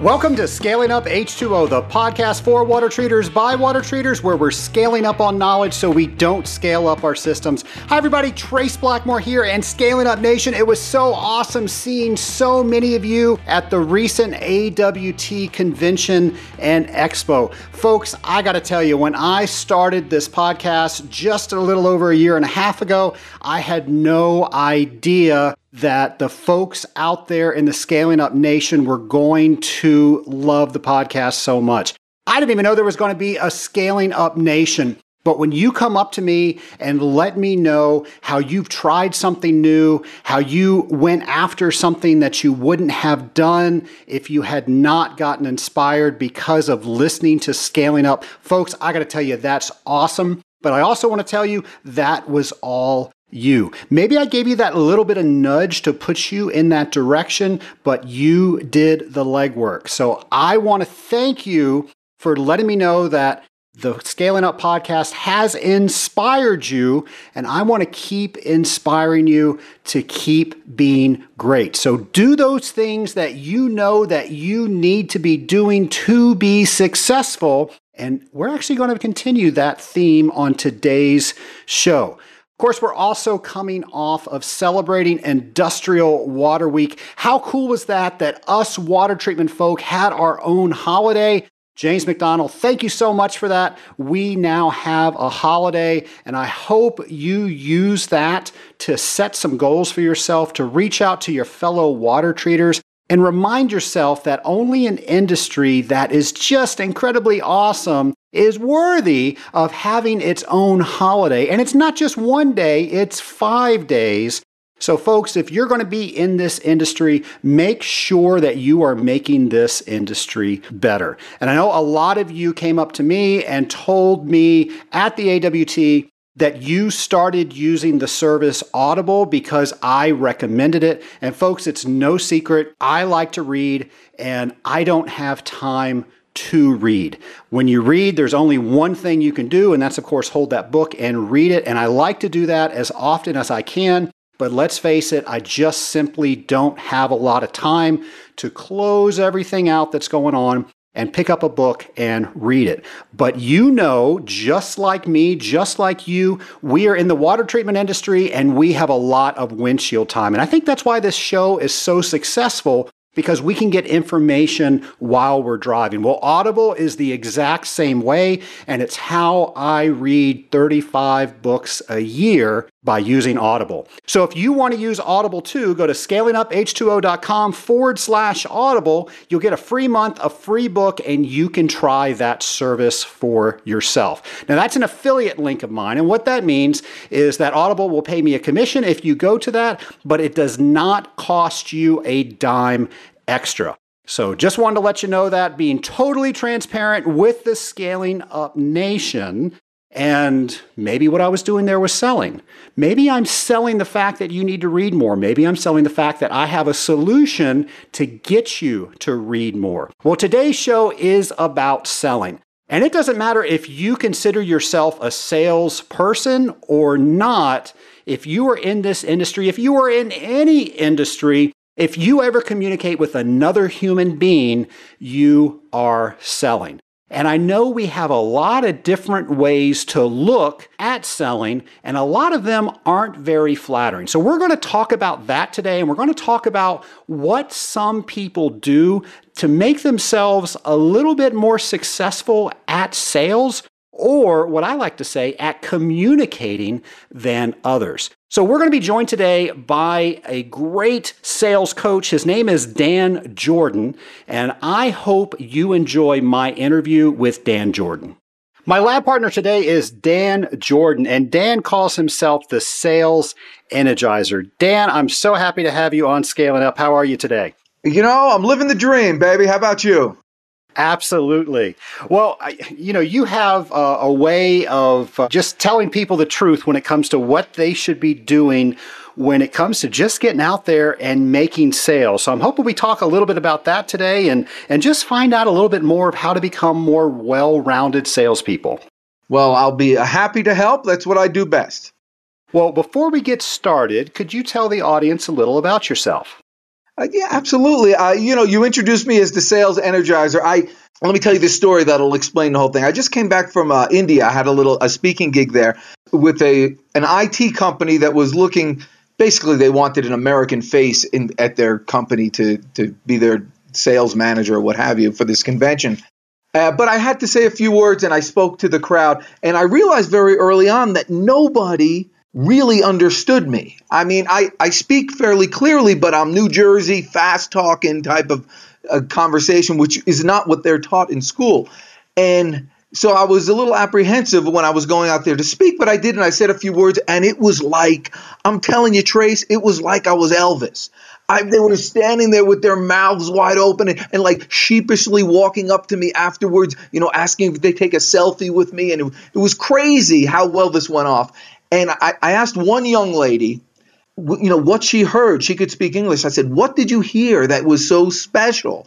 Welcome to Scaling Up H2O, the podcast for water treaters by water treaters, where we're scaling up on knowledge so we don't scale up our systems. Hi, everybody, Trace Blackmore here and Scaling Up Nation. It was so awesome seeing so many of you at the recent AWT convention and expo. Folks, I got to tell you, when I started this podcast just a little over a year and a half ago, I had no idea that the folks out there in the Scaling Up Nation were going to love the podcast so much. I didn't even know there was going to be a Scaling Up Nation. But when you come up to me and let me know how you've tried something new, how you went after something that you wouldn't have done if you had not gotten inspired because of listening to Scaling Up, folks, I got to tell you, that's awesome. But I also want to tell you that was all you. Maybe I gave you that little bit of nudge to put you in that direction, but you did the legwork. So I want to thank you for letting me know that the Scaling Up podcast has inspired you, and I want to keep inspiring you to keep being great. So do those things that you know that you need to be doing to be successful. And we're actually going to continue that theme on today's show. Of course, we're also coming off of celebrating Industrial Water Week. How cool was that that us water treatment folk had our own holiday? James McDonald, thank you so much for that. We now have a holiday, and I hope you use that to set some goals for yourself, to reach out to your fellow water treaters, and remind yourself that only an industry that is just incredibly awesome is worthy of having its own holiday. And it's not just one day, it's five days. So, folks, if you're going to be in this industry, make sure that you are making this industry better. And I know a lot of you came up to me and told me at the AWT that you started using the service Audible because I recommended it. And, folks, it's no secret. I like to read and I don't have time to read. When you read, there's only one thing you can do, and that's, of course, hold that book and read it. And I like to do that as often as I can. But let's face it, I just simply don't have a lot of time to close everything out that's going on and pick up a book and read it. But you know, just like me, just like you, we are in the water treatment industry and we have a lot of windshield time. And I think that's why this show is so successful because we can get information while we're driving. Well, Audible is the exact same way, and it's how I read 35 books a year by using Audible. So if you want to use Audible too, go to scalinguph2o.com forward slash Audible. You'll get a free month, a free book, and you can try that service for yourself. Now, that's an affiliate link of mine. And what that means is that Audible will pay me a commission if you go to that, but it does not cost you a dime extra. So just wanted to let you know that being totally transparent with the scaling up nation. And maybe what I was doing there was selling. Maybe I'm selling the fact that you need to read more. Maybe I'm selling the fact that I have a solution to get you to read more. Well, today's show is about selling. And it doesn't matter if you consider yourself a salesperson or not. If you are in this industry, if you are in any industry, if you ever communicate with another human being, you are selling. And I know we have a lot of different ways to look at selling, and a lot of them aren't very flattering. So, we're going to talk about that today, and we're going to talk about what some people do to make themselves a little bit more successful at sales or what I like to say, at communicating than others. So, we're going to be joined today by a great sales coach. His name is Dan Jourdan, and I hope you enjoy my interview with Dan Jourdan. My lab partner today is Dan Jourdan, and Dan calls himself the sales energizer. Dan, I'm so happy to have you on Scaling Up. How are you today? You know, I'm living the dream, baby. How about you? Absolutely. Well, you know, you have a, a way of uh, just telling people the truth when it comes to what they should be doing when it comes to just getting out there and making sales. So I'm hoping we talk a little bit about that today and, and just find out a little bit more of how to become more well rounded salespeople. Well, I'll be happy to help. That's what I do best. Well, before we get started, could you tell the audience a little about yourself? Uh, yeah, absolutely. Uh, you know, you introduced me as the sales energizer. I let me tell you this story that'll explain the whole thing. I just came back from uh, India. I had a little a speaking gig there with a an IT company that was looking. Basically, they wanted an American face in at their company to to be their sales manager or what have you for this convention. Uh, but I had to say a few words, and I spoke to the crowd, and I realized very early on that nobody really understood me. I mean, I, I speak fairly clearly, but I'm New Jersey, fast talking type of uh, conversation, which is not what they're taught in school. And so I was a little apprehensive when I was going out there to speak, but I did, and I said a few words, and it was like, I'm telling you, Trace, it was like I was Elvis. I, they were standing there with their mouths wide open and, and, like sheepishly walking up to me afterwards, you know, asking if they take a selfie with me. And it, it was crazy how well this went off. And I, I asked one young lady, you know, what she heard. She could speak English. I said, What did you hear that was so special?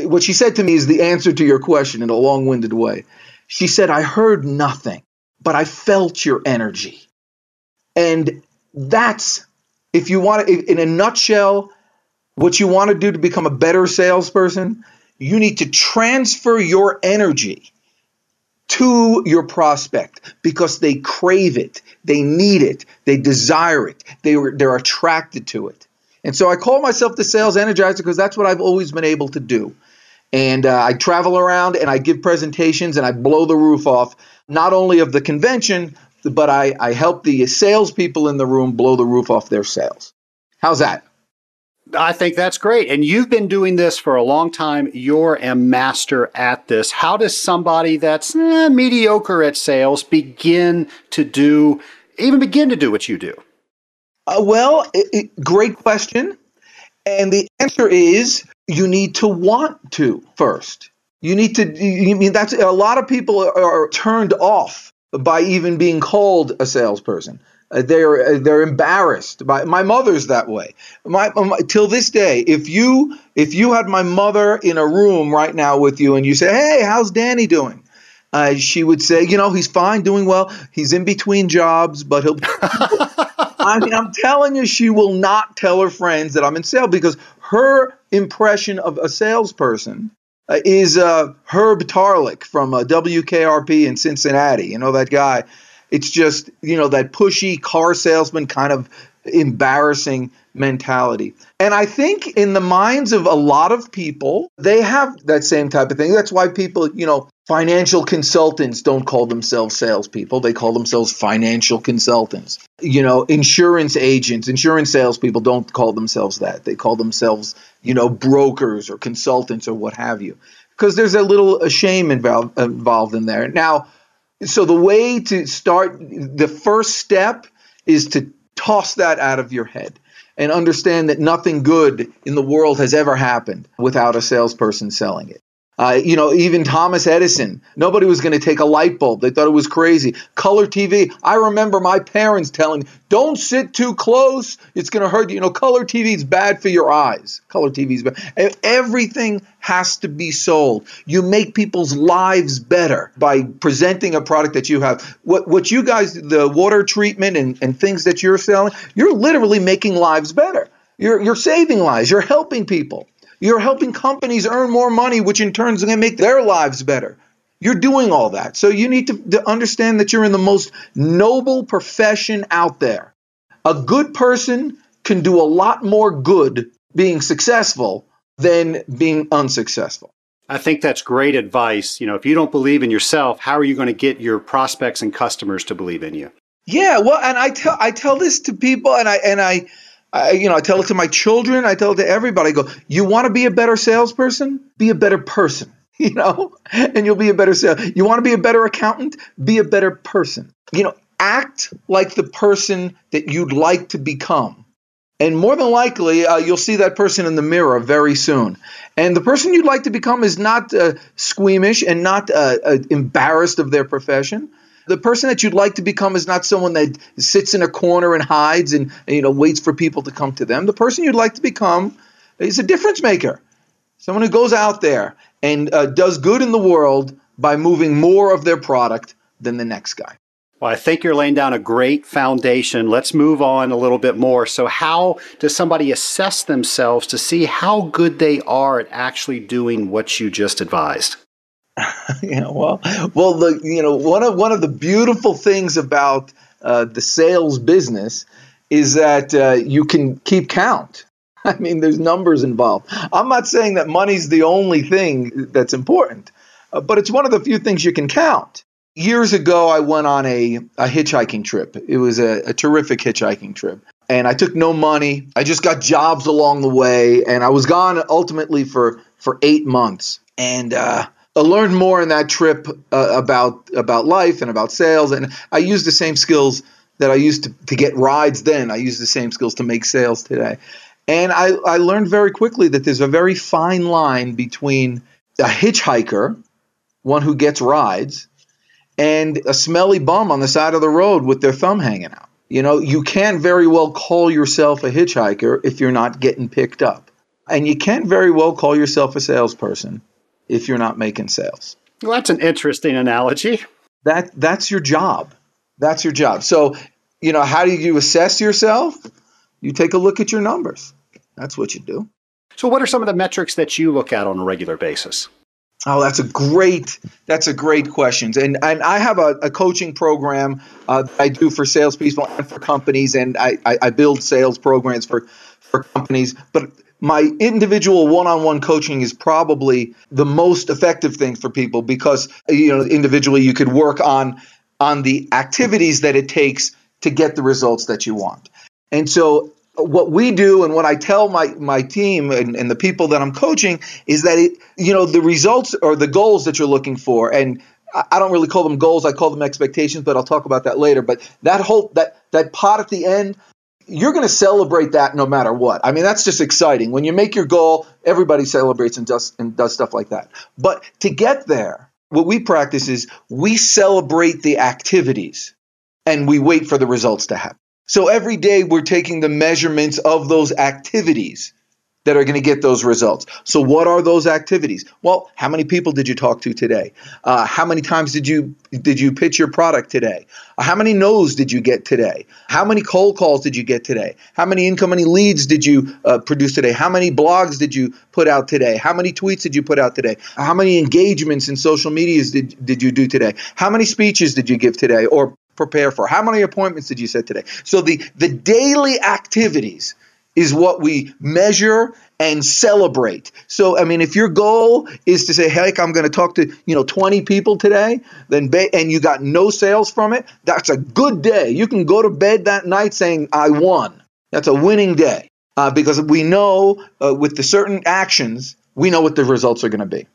What she said to me is the answer to your question in a long winded way. She said, I heard nothing, but I felt your energy. And that's, if you want to, in a nutshell, what you want to do to become a better salesperson, you need to transfer your energy to your prospect because they crave it, they need it, they desire it, they they're attracted to it. And so I call myself the sales energizer because that's what I've always been able to do. And uh, I travel around and I give presentations and I blow the roof off not only of the convention, but I, I help the salespeople in the room blow the roof off their sales. How's that? I think that's great. And you've been doing this for a long time. You're a master at this. How does somebody that's eh, mediocre at sales begin to do, even begin to do what you do? Uh, well, it, it, great question. And the answer is you need to want to first. You need to, you mean that's a lot of people are turned off by even being called a salesperson. Uh, they're uh, they're embarrassed. My, my mother's that way. My, my, till this day, if you if you had my mother in a room right now with you and you say, "Hey, how's Danny doing?" Uh, she would say, "You know, he's fine, doing well. He's in between jobs, but he'll." I mean, I'm telling you, she will not tell her friends that I'm in sales because her impression of a salesperson uh, is uh, Herb Tarlek from uh, WKRP in Cincinnati. You know that guy it's just, you know, that pushy car salesman kind of embarrassing mentality. And I think in the minds of a lot of people, they have that same type of thing. That's why people, you know, financial consultants don't call themselves salespeople. They call themselves financial consultants. You know, insurance agents, insurance salespeople don't call themselves that. They call themselves, you know, brokers or consultants or what have you. Because there's a little shame involved, involved in there. Now, so the way to start, the first step is to toss that out of your head and understand that nothing good in the world has ever happened without a salesperson selling it. Uh, you know, even Thomas Edison, nobody was going to take a light bulb. They thought it was crazy. Color TV, I remember my parents telling don't sit too close. It's going to hurt you. You know, color TV is bad for your eyes. Color TV is bad. Everything has to be sold. You make people's lives better by presenting a product that you have. What, what you guys, the water treatment and, and things that you're selling, you're literally making lives better. You're, you're saving lives. You're helping people. You're helping companies earn more money, which in turn is going to make their lives better. You're doing all that. So you need to, to understand that you're in the most noble profession out there. A good person can do a lot more good being successful than being unsuccessful. I think that's great advice. You know, if you don't believe in yourself, how are you going to get your prospects and customers to believe in you? Yeah, well, and I tell I tell this to people, and I and I I, you know, I tell it to my children. I tell it to everybody. I go, you want to be a better salesperson? Be a better person. You know, and you'll be a better sales. You want to be a better accountant? Be a better person. You know, act like the person that you'd like to become. And more than likely, uh, you'll see that person in the mirror very soon. And the person you'd like to become is not uh, squeamish and not uh, uh embarrassed of their profession. The person that you'd like to become is not someone that sits in a corner and hides and, you know waits for people to come to them. The person you'd like to become is a difference maker, someone who goes out there and uh, does good in the world by moving more of their product than the next guy. Well, I think you're laying down a great foundation. Let's move on a little bit more. So, how does somebody assess themselves to see how good they are at actually doing what you just advised? yeah, well, well, the you know one of one of the beautiful things about uh, the sales business is that uh, you can keep count. I mean, there's numbers involved. I'm not saying that money's the only thing that's important, uh, but it's one of the few things you can count years ago, I went on a, a hitchhiking trip. It was a, a terrific hitchhiking trip. And I took no money. I just got jobs along the way. And I was gone ultimately for, for eight months. And uh, I learned more in that trip uh, about, about life and about sales. And I used the same skills that I used to, to get rides then. I use the same skills to make sales today. And I, I learned very quickly that there's a very fine line between a hitchhiker, one who gets rides, and a smelly bum on the side of the road with their thumb hanging out. You know, you can't very well call yourself a hitchhiker if you're not getting picked up. And you can't very well call yourself a salesperson if you're not making sales. Well, that's an interesting analogy. That that's your job. That's your job. So, you know, how do you assess yourself? You take a look at your numbers. That's what you do. So, what are some of the metrics that you look at on a regular basis? Oh, that's a great that's a great question, and and I have a, a coaching program uh, that I do for salespeople and for companies, and I, I, I build sales programs for for companies. But my individual one-on-one coaching is probably the most effective thing for people because you know individually you could work on on the activities that it takes to get the results that you want. And so what we do and what I tell my, my team and, and the people that I'm coaching is that it, you know, the results or the goals that you're looking for. And I don't really call them goals. I call them expectations, but I'll talk about that later. But that whole, that, that pot at the end, you're going to celebrate that no matter what. I mean, that's just exciting. When you make your goal, everybody celebrates and does, and does stuff like that. But to get there, what we practice is we celebrate the activities and we wait for the results to happen. So every day we're taking the measurements of those activities that are going to get those results. So what are those activities? Well, how many people did you talk to today? Uh, how many times did you did you pitch your product today? How many no's did you get today? How many cold calls did you get today? How many incoming leads did you uh, produce today? How many blogs did you put out today? How many tweets did you put out today? How many engagements in social medias did, did you do today? How many speeches did you give today or prepare for? How many appointments did you set today? So the, the daily activities is what we measure and celebrate. So, I mean, if your goal is to say, heck, I'm going to talk to, you know, 20 people today, then, ba- and you got no sales from it, that's a good day. You can go to bed that night saying, I won. That's a winning day. Uh, because we know uh, with the certain actions, we know what the results are going to be.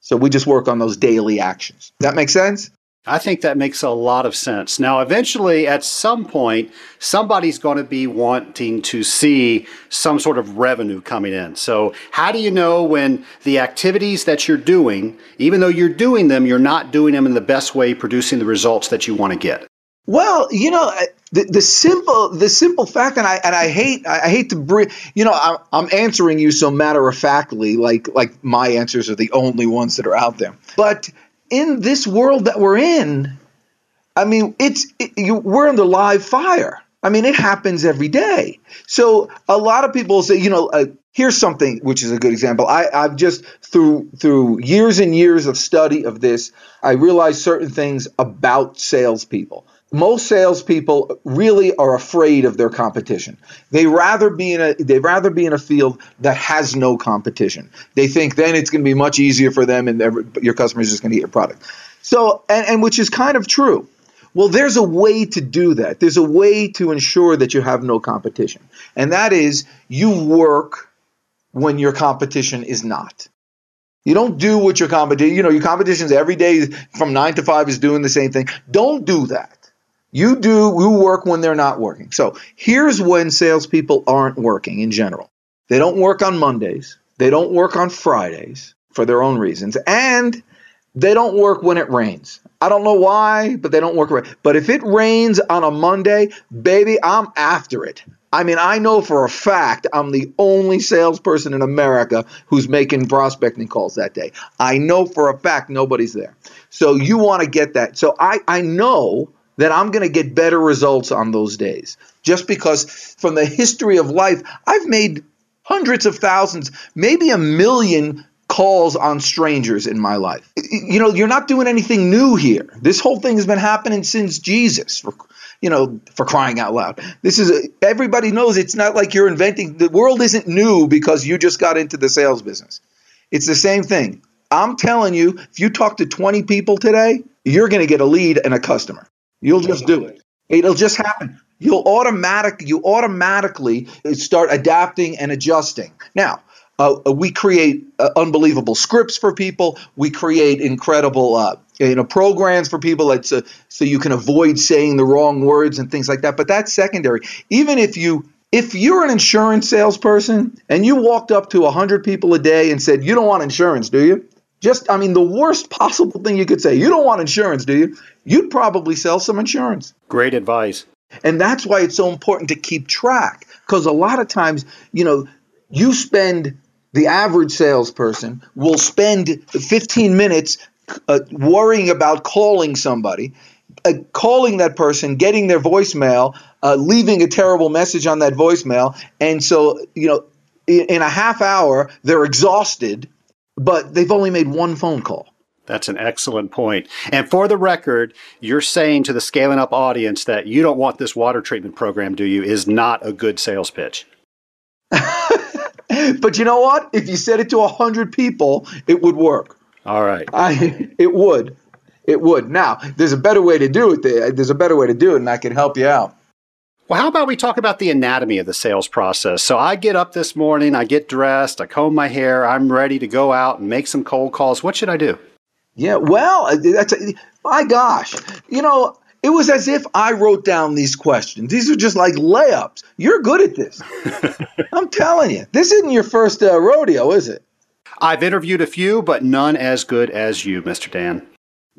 So we just work on those daily actions. That makes sense? I think that makes a lot of sense. Now, eventually, at some point, somebody's going to be wanting to see some sort of revenue coming in. So, how do you know when the activities that you're doing, even though you're doing them, you're not doing them in the best way, producing the results that you want to get? Well, you know, the, the simple the simple fact, and I and I hate I hate to bring, you know, I'm, I'm answering you so matter of factly, like like my answers are the only ones that are out there, but in this world that we're in, I mean, it's it, you, we're under live fire. I mean, it happens every day. So a lot of people say, you know, uh, here's something which is a good example. I, I've just through through years and years of study of this, I realized certain things about salespeople most salespeople really are afraid of their competition. They rather be in a they rather be in a field that has no competition. They think then it's going to be much easier for them, and your customers are just going to get your product. So, and, and which is kind of true. Well, there's a way to do that. There's a way to ensure that you have no competition, and that is you work when your competition is not. You don't do what your competition. You know, your competition's every day from nine to five is doing the same thing. Don't do that you do you work when they're not working. So here's when salespeople aren't working in general. They don't work on Mondays. They don't work on Fridays for their own reasons, and they don't work when it rains. I don't know why, but they don't work. But if it rains on a Monday, baby, I'm after it. I mean, I know for a fact I'm the only salesperson in America who's making prospecting calls that day. I know for a fact nobody's there. So you want to get that. So I, I know that I'm going to get better results on those days. Just because from the history of life, I've made hundreds of thousands, maybe a million calls on strangers in my life. You know, you're not doing anything new here. This whole thing has been happening since Jesus, for, you know, for crying out loud. This is everybody knows it's not like you're inventing. The world isn't new because you just got into the sales business. It's the same thing. I'm telling you, if you talk to 20 people today, you're going to get a lead and a customer. You'll just do it. It'll just happen. You'll automatic you automatically start adapting and adjusting. Now, uh, we create uh, unbelievable scripts for people. We create incredible uh, you know programs for people that so, you can avoid saying the wrong words and things like that. But that's secondary. Even if you if you're an insurance salesperson and you walked up to 100 people a day and said, You don't want insurance, do you? Just, I mean, the worst possible thing you could say, You don't want insurance, do you? You'd probably sell some insurance. Great advice. And that's why it's so important to keep track. Because a lot of times, you know, you spend, the average salesperson will spend 15 minutes uh, worrying about calling somebody uh, calling that person, getting their voicemail, uh, leaving a terrible message on that voicemail, and so you know, in, in a half hour they're exhausted, but they've only made one phone call. That's an excellent point. And for the record, you're saying to the scaling up audience that you don't want this water treatment program, do you? Is not a good sales pitch. but you know what? If you said it to a hundred people, it would work. All right. I, it would. It would. Now, there's a better way to do it. There's a better way to do it, and I can help you out. Well, how about we talk about the anatomy of the sales process? So I get up this morning, I get dressed, I comb my hair, I'm ready to go out and make some cold calls. What should I do? Yeah, well, uh, that's a, my gosh. You know, it was as if I wrote down these questions. These are just like layups. You're good at this. I'm telling you. This isn't your first uh, rodeo, is it? I've interviewed a few, but none as good as you, Mr. Dan.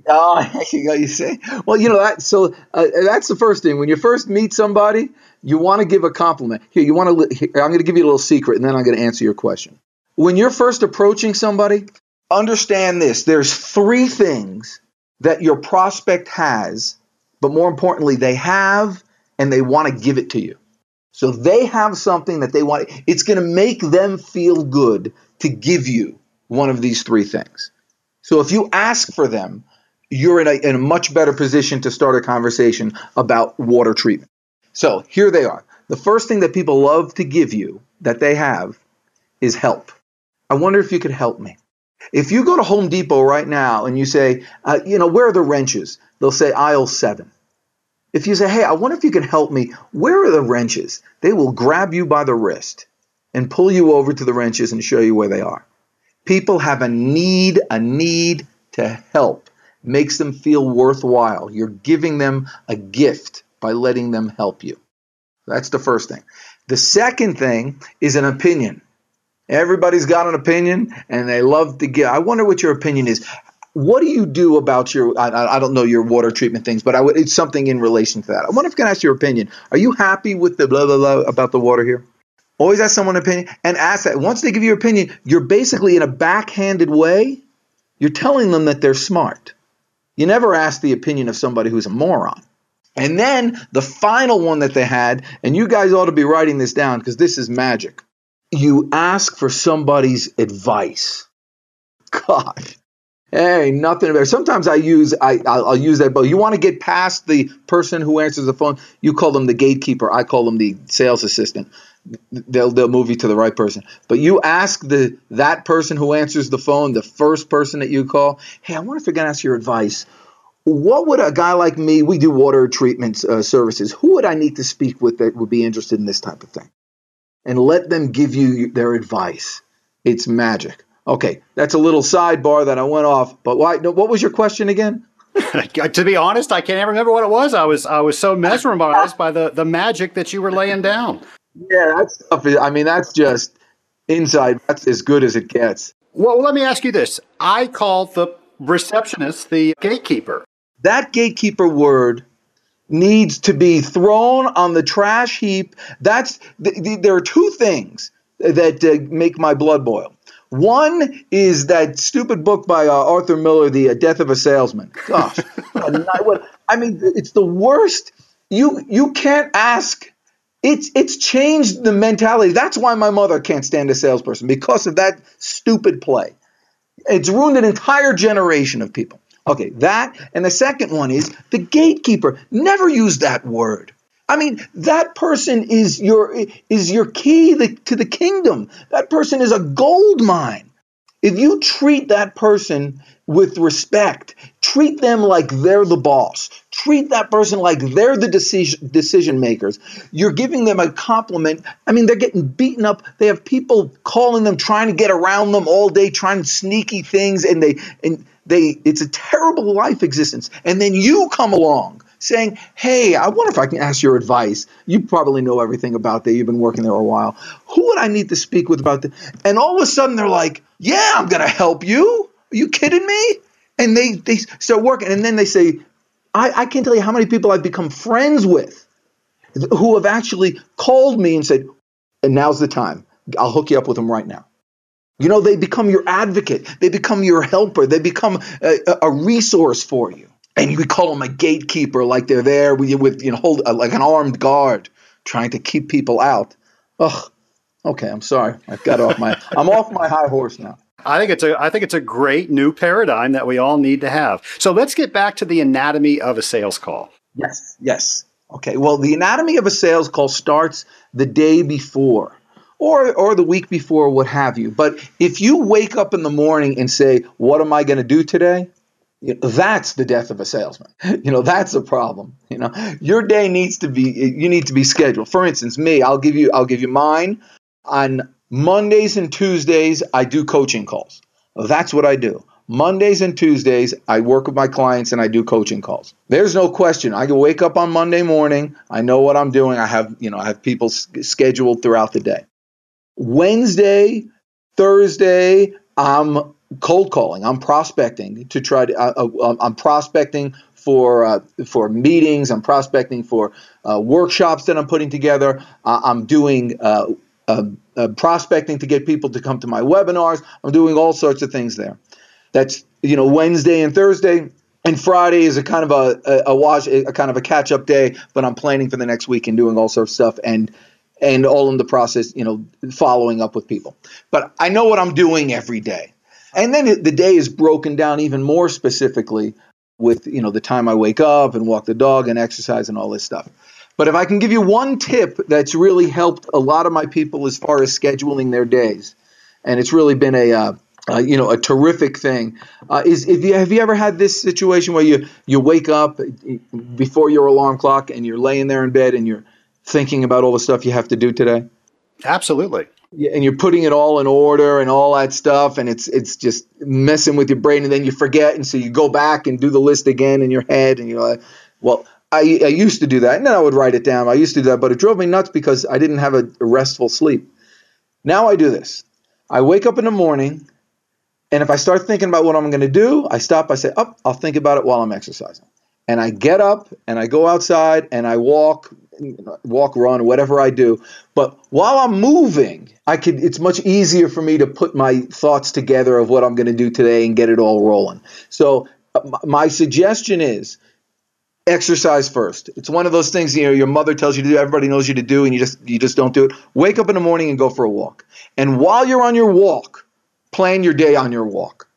Oh, you say. Well, you know that. So uh, that's the first thing. When you first meet somebody, you want to give a compliment. Here, you want to. Here, I'm going to give you a little secret, and then I'm going to answer your question. When you're first approaching somebody, understand this. There's three things that your prospect has, but more importantly, they have and they want to give it to you. So they have something that they want. It's going to make them feel good to give you one of these three things. So if you ask for them, you're in a, in a much better position to start a conversation about water treatment. So here they are. The first thing that people love to give you that they have is help. I wonder if you could help me. If you go to Home Depot right now and you say, uh, you know, where are the wrenches? They'll say aisle seven. If you say, hey, I wonder if you can help me, where are the wrenches? They will grab you by the wrist and pull you over to the wrenches and show you where they are. People have a need, a need to help makes them feel worthwhile. You're giving them a gift by letting them help you. That's the first thing. The second thing is an opinion. Everybody's got an opinion and they love to get. I wonder what your opinion is. What do you do about your, I, I don't know your water treatment things, but I would, it's something in relation to that. I wonder if I can ask your opinion. Are you happy with the blah, blah, blah about the water here? Always ask someone an opinion and ask that. Once they give you your opinion, you're basically in a backhanded way, you're telling them that they're smart. You never ask the opinion of somebody who's a moron. And then the final one that they had, and you guys ought to be writing this down because this is magic. You ask for somebody's advice. Gosh. Hey, nothing better. Sometimes I use I I'll, I'll use that, but you want to get past the person who answers the phone. You call them the gatekeeper. I call them the sales assistant they'll they'll move you to the right person. But you ask the that person who answers the phone, the first person that you call, hey, I wonder if you're gonna ask your advice. What would a guy like me? We do water treatment uh, services. Who would I need to speak with that would be interested in this type of thing? And let them give you their advice. It's magic. Okay, that's a little sidebar that I went off. But why? No, what was your question again? to be honest, I can't remember what it was. I was I was so mesmerized by the the magic that you were laying down. Yeah, that stuff is, I mean, that's just inside. That's as good as it gets. Well, let me ask you this. I call the receptionist the gatekeeper. That gatekeeper word needs to be thrown on the trash heap. That's th- th- there are two things that uh, make my blood boil. One is that stupid book by uh, Arthur Miller, The uh, Death of a Salesman. Gosh, I mean, it's the worst. You you can't ask. It's it's changed the mentality. That's why my mother can't stand a salesperson because of that stupid play. It's ruined an entire generation of people. Okay, that and the second one is the gatekeeper. Never use that word. I mean, that person is your is your key to the kingdom. That person is a gold mine. If you treat that person with respect, treat them like they're the boss, treat that person like they're the decision decision makers. You're giving them a compliment. I mean, they're getting beaten up. They have people calling them, trying to get around them all day, trying sneaky things, and they and they. It's a terrible life existence. And then you come along saying, Hey, I wonder if I can ask your advice. You probably know everything about that. You've been working there a while. Who would I need to speak with about that? And all of a sudden they're like, Yeah, I'm going to help you. Are you kidding me? And they, they start working. And then they say, I, I can't tell you how many people I've become friends with who have actually called me and said, and now's the time. I'll hook you up with them right now. You know, they become your advocate. They become your helper. They become a, a resource for you and we call them a gatekeeper, like they're there with, with you know, hold uh, like an armed guard, trying to keep people out. Ugh. Okay, I'm sorry. I've got off my. I'm off my high horse now. I think it's a I think it's a great new paradigm that we all need to have. So let's get back to the anatomy of a sales call. Yes, yes. Okay. Well, the anatomy of a sales call starts the day before or or the week before, what have you. But if you wake up in the morning and say, "What am I going to do today?" You know, that's the death of a salesman. You know, that's a problem. You know, your day needs to be you need to be scheduled. For instance, me, I'll give you I'll give you mine. On Mondays and Tuesdays, I do coaching calls. That's what I do. Mondays and Tuesdays, I work with my clients and I do coaching calls. There's no question. I can wake up on Monday morning. I know what I'm doing. I have, you know, I have people scheduled throughout the day. Wednesday, Thursday, I'm cold calling. I'm prospecting to try to. Uh, uh, I'm prospecting for uh, for meetings. I'm prospecting for uh, workshops that I'm putting together. I'm doing uh, uh, prospecting to get people to come to my webinars. I'm doing all sorts of things there. That's you know Wednesday and Thursday. And Friday is a kind of a, a, a wash, a kind of a catch up day, but I'm planning for the next week and doing all sorts of stuff and and all in the process, you know, following up with people. But I know what I'm doing every day. And then the day is broken down even more specifically with, you know, the time I wake up and walk the dog and exercise and all this stuff. But if I can give you one tip that's really helped a lot of my people as far as scheduling their days, and it's really been a uh, uh, you know a terrific thing uh, is if you have you ever had this situation where you you wake up before your alarm clock and you're laying there in bed and you're thinking about all the stuff you have to do today? Absolutely. And you're putting it all in order and all that stuff and it's it's just messing with your brain and then you forget and so you go back and do the list again in your head and you're like well I, I used to do that and then I would write it down. I used to do that but it drove me nuts because I didn't have a, restful sleep. Now I do this. I wake up in the morning and if I start thinking about what I'm going to do I stop I say up oh, I'll think about it while I'm exercising and I get up and I go outside and I walk walk, run, whatever I do. But while I'm moving, I could. It's much easier for me to put my thoughts together of what I'm going to do today and get it all rolling. So my suggestion is exercise first. It's one of those things you know your mother tells you to do, everybody knows you to do, and you just you just don't do it. Wake up in the morning and go for a walk. And while you're on your walk, plan your day on your walk.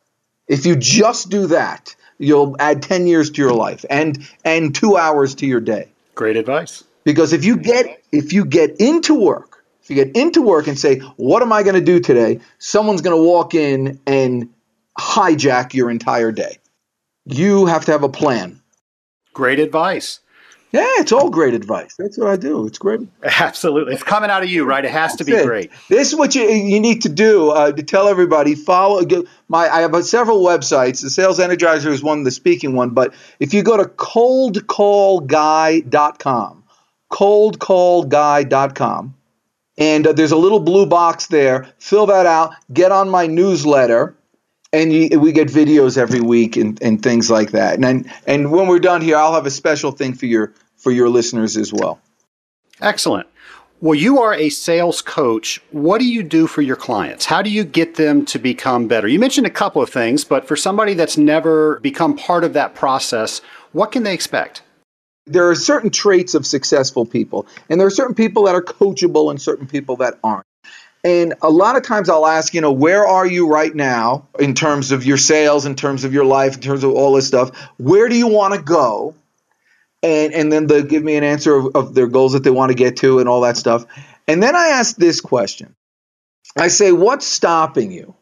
If you just do that, you'll add 10 years to your life and and 2 hours to your day. Great advice. Because if you get if you get into work, if you get into work and say, "What am I going to do today?" Someone's going to walk in and hijack your entire day. You have to have a plan. Great advice. Yeah, it's all great advice. That's what I do. It's great. Absolutely. It's coming out of you, right? It has That's to be it. great. This is what you, you need to do uh, to tell everybody. Follow my. I have several websites. The Sales Energizer is one, of the speaking one. But if you go to coldcallguy.com, coldcallguy.com. And uh, there's a little blue box there. Fill that out. Get on my newsletter. And you, we get videos every week and, and things like that. And, and when we're done here, I'll have a special thing for your for your listeners as well. Excellent. Well, you are a sales coach. What do you do for your clients? How do you get them to become better? You mentioned a couple of things, but for somebody that's never become part of that process, what can they expect? There are certain traits of successful people, and there are certain people that are coachable and certain people that aren't. And a lot of times I'll ask, you know, where are you right now in terms of your sales, in terms of your life, in terms of all this stuff? Where do you want to go? And, and then they'll give me an answer of, of their goals that they want to get to and all that stuff. And then I ask this question I say, what's stopping you?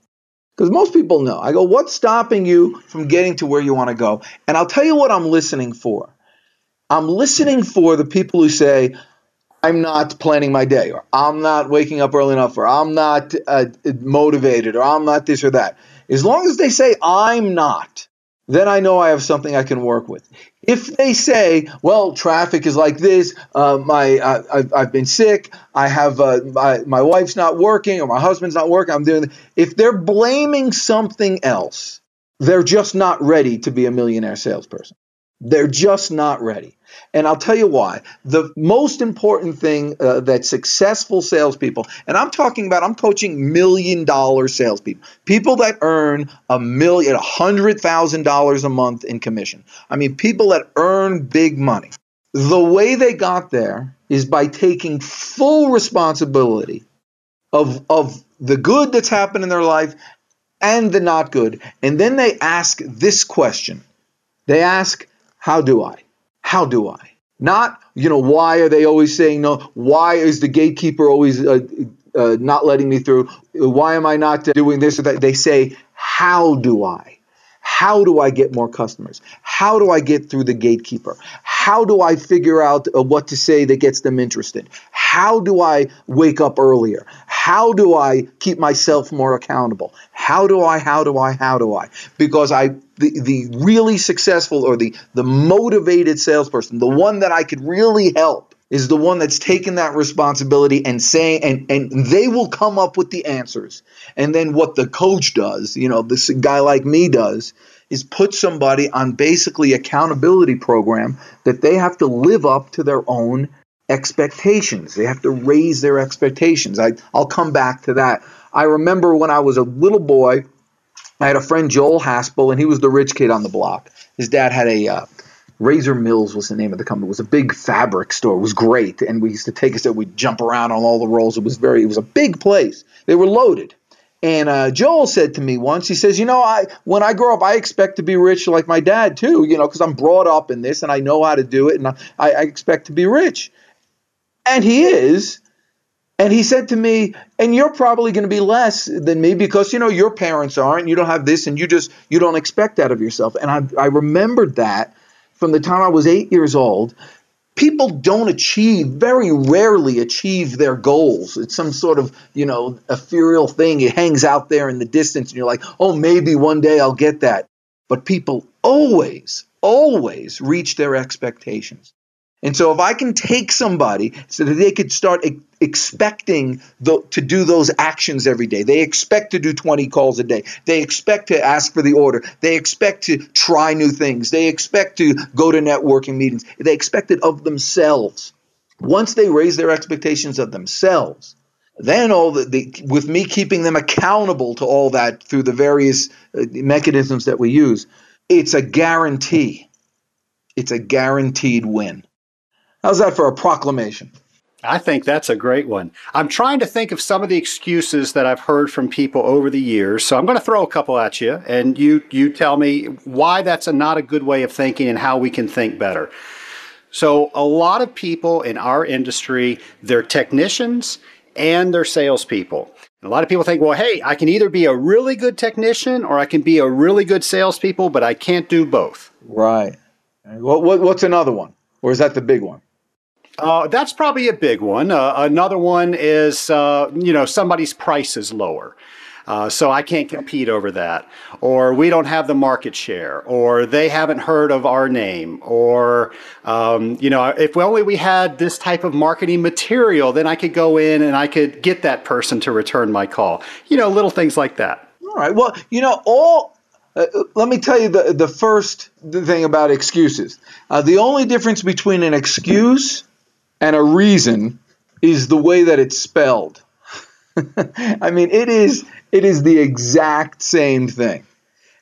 Because most people know. I go, what's stopping you from getting to where you want to go? And I'll tell you what I'm listening for. I'm listening for the people who say, I'm not planning my day, or I'm not waking up early enough, or I'm not uh, motivated, or I'm not this or that. As long as they say, I'm not, then I know I have something I can work with. If they say, "Well, traffic is like this. Uh, my uh, I've, I've, been sick. I have uh, my my wife's not working, or my husband's not working. I'm doing." If they're blaming something else, they're just not ready to be a millionaire salesperson. They're just not ready. And I'll tell you why. The most important thing uh, that successful salespeople, and I'm talking about, I'm coaching million dollar salespeople, people that earn a million, a hundred thousand dollars a month in commission. I mean, people that earn big money. The way they got there is by taking full responsibility of, of the good that's happened in their life and the not good. And then they ask this question. They ask, how do I? How do I? Not, you know, why are they always saying no? Why is the gatekeeper always uh, uh, not letting me through? Why am I not doing this or that? They say, how do I? How do I get more customers? How do I get through the gatekeeper? How do I figure out uh, what to say that gets them interested? How do I wake up earlier? How do I keep myself more accountable? How do I, how do I, how do I? Because I, the, the really successful or the, the motivated salesperson, the one that I could really help, is the one that's taken that responsibility and saying, and, and they will come up with the answers. And then what the coach does, you know, this guy like me does, is put somebody on basically accountability program that they have to live up to their own expectations. They have to raise their expectations. I, I'll come back to that. I remember when I was a little boy, I had a friend Joel Haspel, and he was the rich kid on the block. His dad had a uh, Razor Mills was the name of the company. It was a big fabric store. It was great, and we used to take us there. We'd jump around on all the rolls. It was very. It was a big place. They were loaded. And uh, Joel said to me once, he says, "You know, I when I grow up, I expect to be rich like my dad too. You know, because I'm brought up in this and I know how to do it, and I, I expect to be rich." And he is. And he said to me, "And you're probably going to be less than me because you know your parents aren't. You don't have this, and you just you don't expect that of yourself." And I, I remembered that from the time I was eight years old people don't achieve, very rarely achieve their goals. It's some sort of, you know, ethereal thing. It hangs out there in the distance and you're like, oh, maybe one day I'll get that. But people always, always reach their expectations. And so if I can take somebody so that they could start e- expecting the, to do those actions every day, they expect to do 20 calls a day, they expect to ask for the order, they expect to try new things, they expect to go to networking meetings, they expect it of themselves. Once they raise their expectations of themselves, then all the, the, with me keeping them accountable to all that through the various uh, mechanisms that we use, it's a guarantee. It's a guaranteed win. How's that for a proclamation? I think that's a great one. I'm trying to think of some of the excuses that I've heard from people over the years. So I'm going to throw a couple at you and you you tell me why that's a, not a good way of thinking and how we can think better. So a lot of people in our industry, they're technicians and they're salespeople. And a lot of people think, well, hey, I can either be a really good technician or I can be a really good salespeople, but I can't do both. Right. What, what, what's another one? Or is that the big one? Uh, that's probably a big one. Uh, another one is, uh, you know, somebody's price is lower. Uh, so I can't compete over that. Or we don't have the market share. Or they haven't heard of our name. Or, um, you know, if only we had this type of marketing material, then I could go in and I could get that person to return my call. You know, little things like that. All right. Well, you know, all uh, let me tell you the, the first thing about excuses. Uh, the only difference between an excuse and a reason is the way that it's spelled. I mean, it is it is the exact same thing.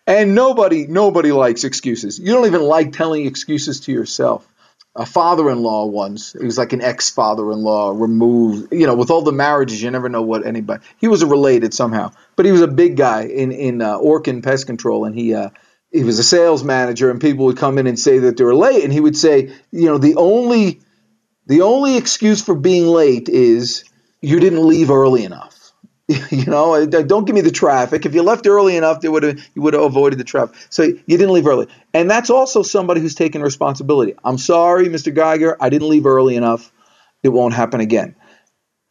And nobody nobody likes excuses. You don't even like telling excuses to yourself. A father-in-law once, he was like an ex-father-in-law removed, you know, with all the marriages, you never know what anybody. He was related somehow, but he was a big guy in in uh, Orkin Pest Control, and he uh, he was a sales manager, and people would come in and say that they were late, and he would say, you know, the only the only excuse for being late is you didn't leave early enough. you know, don't give me the traffic. If you left early enough, they would have you would have avoided the traffic. So you didn't leave early, and that's also somebody who's taking responsibility. I'm sorry, Mr. Geiger, I didn't leave early enough. It won't happen again.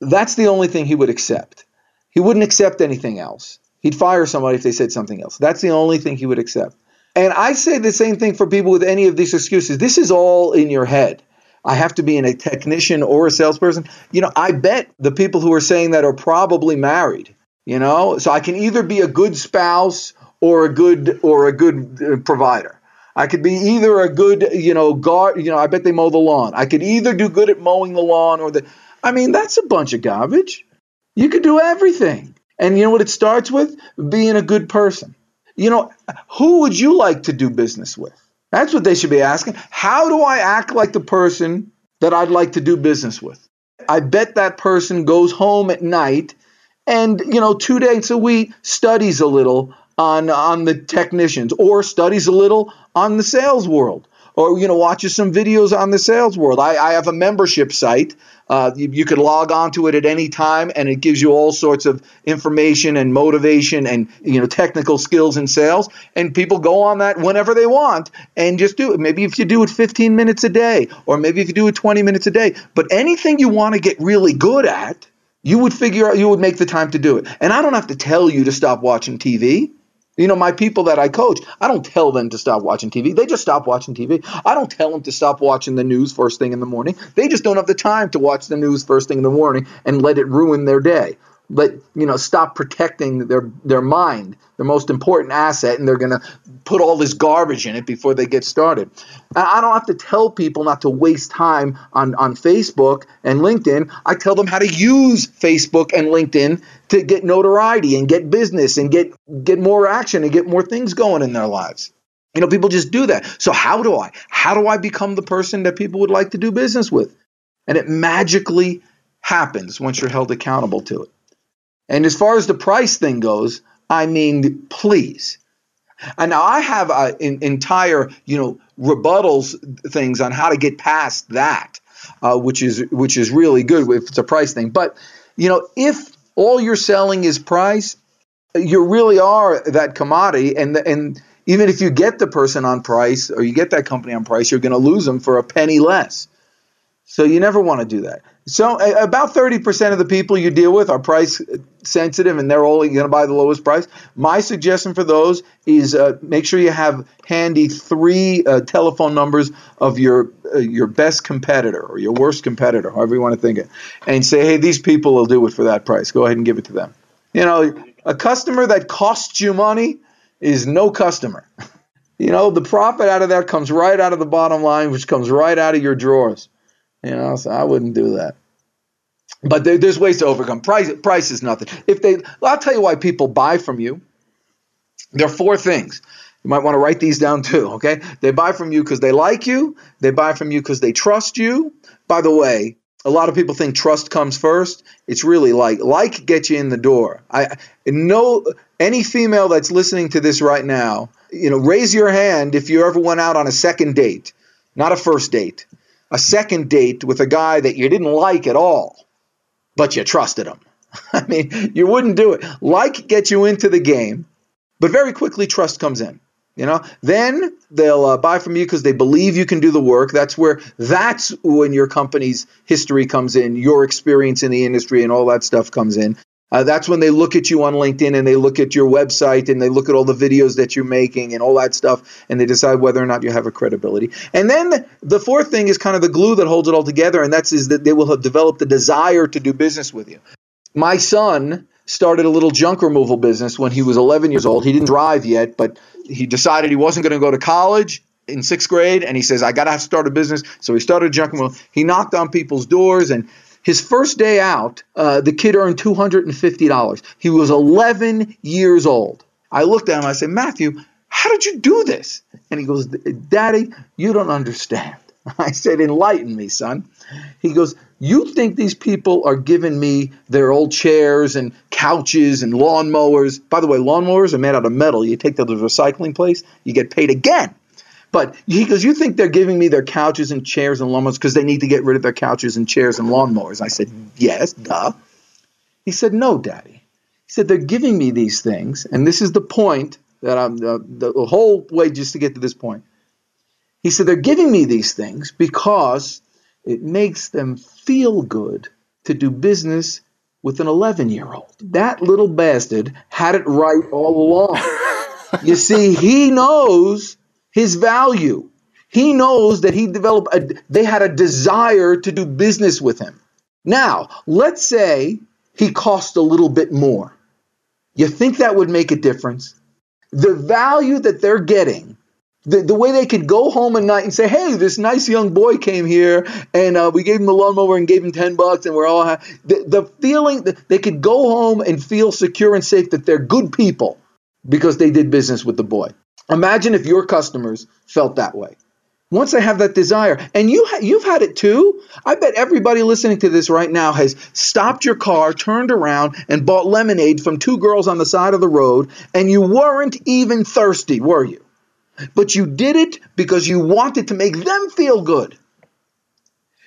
That's the only thing he would accept. He wouldn't accept anything else. He'd fire somebody if they said something else. That's the only thing he would accept. And I say the same thing for people with any of these excuses. This is all in your head. I have to be in a technician or a salesperson. You know, I bet the people who are saying that are probably married. You know, so I can either be a good spouse or a good or a good uh, provider. I could be either a good, you know, guard. You know, I bet they mow the lawn. I could either do good at mowing the lawn or the. I mean, that's a bunch of garbage. You could do everything, and you know what it starts with? Being a good person. You know, who would you like to do business with? That's what they should be asking. How do I act like the person that I'd like to do business with? I bet that person goes home at night and, you know, two days a week studies a little on, on the technicians or studies a little on the sales world or you know watches some videos on the sales world. I, I have a membership site. Uh, you, you could log on to it at any time, and it gives you all sorts of information and motivation and you know technical skills in sales. And people go on that whenever they want and just do it. Maybe if you do it 15 minutes a day, or maybe if you do it 20 minutes a day. But anything you want to get really good at, you would figure out you would make the time to do it. And I don't have to tell you to stop watching TV. You know, my people that I coach, I don't tell them to stop watching TV. They just stop watching TV. I don't tell them to stop watching the news first thing in the morning. They just don't have the time to watch the news first thing in the morning and let it ruin their day let you know stop protecting their their mind their most important asset and they're going to put all this garbage in it before they get started. I don't have to tell people not to waste time on on facebook and linkedin. I tell them how to use facebook and linkedin to get notoriety and get business and get get more action and get more things going in their lives. You know people just do that. So how do i? How do i become the person that people would like to do business with? And it magically happens once you're held accountable to it and as far as the price thing goes, I mean, please. And now I have an entire, you know, rebuttals things on how to get past that, uh, which is which is really good if it's a price thing. But you know, if all you're selling is price, you really are that commodity, and and even if you get the person on price or you get that company on price, you're going to lose them for a penny less. So you never want to do that. So about 30% of the people you deal with are price sensitive and they're only going to buy the lowest price. My suggestion for those is uh, make sure you have handy three uh, telephone numbers of your uh, your best competitor or your worst competitor, however you want to think it, and say, hey, these people will do it for that price. Go ahead and give it to them. You know, a customer that costs you money is no customer. you know, the profit out of that comes right out of the bottom line, which comes right out of your drawers. You know, so I wouldn't do that. But there, there's ways to overcome. Price price is nothing. If they, I'll tell you why people buy from you. There are four things. You might want to write these down too. Okay, they buy from you because they like you. They buy from you because they trust you. By the way, a lot of people think trust comes first. It's really like like gets you in the door. I know any female that's listening to this right now. You know, raise your hand if you ever went out on a second date, not a first date a second date with a guy that you didn't like at all, but you trusted him. I mean, you wouldn't do it. Like gets you into the game, but very quickly trust comes in. You know, then they'll uh, buy from you because they believe you can do the work. That's where that's when your company's history comes in, your experience in the industry, and all that stuff comes in. Uh, that's when they look at you on LinkedIn and they look at your website and they look at all the videos that you're making and all that stuff and they decide whether or not you have a credibility. And then the fourth thing is kind of the glue that holds it all together, and that's is that they will have developed a desire to do business with you. My son started a little junk removal business when he was 11 years old. He didn't drive yet, but he decided he wasn't going to go to college in sixth grade, and he says, "I got to start a business." So he started junk removal. He knocked on people's doors and His first day out, uh, the kid earned $250. He was 11 years old. I looked at him, I said, Matthew, how did you do this? And he goes, Daddy, you don't understand. I said, Enlighten me, son. He goes, You think these people are giving me their old chairs and couches and lawnmowers? By the way, lawnmowers are made out of metal. You take them to the recycling place, you get paid again. But he goes, You think they're giving me their couches and chairs and lawnmowers because they need to get rid of their couches and chairs and lawnmowers? I said, Yes, duh. He said, No, Daddy. He said, They're giving me these things, and this is the point that I'm uh, the, the whole way just to get to this point. He said, They're giving me these things because it makes them feel good to do business with an 11 year old. That little bastard had it right all along. you see, he knows his value. He knows that he developed, a, they had a desire to do business with him. Now, let's say he cost a little bit more. You think that would make a difference? The value that they're getting, the, the way they could go home at night and say, hey, this nice young boy came here and uh, we gave him the lawnmower and gave him 10 bucks and we're all. The, the feeling that they could go home and feel secure and safe that they're good people because they did business with the boy. Imagine if your customers felt that way. Once they have that desire, and you ha- you've had it too. I bet everybody listening to this right now has stopped your car, turned around, and bought lemonade from two girls on the side of the road, and you weren't even thirsty, were you? But you did it because you wanted to make them feel good.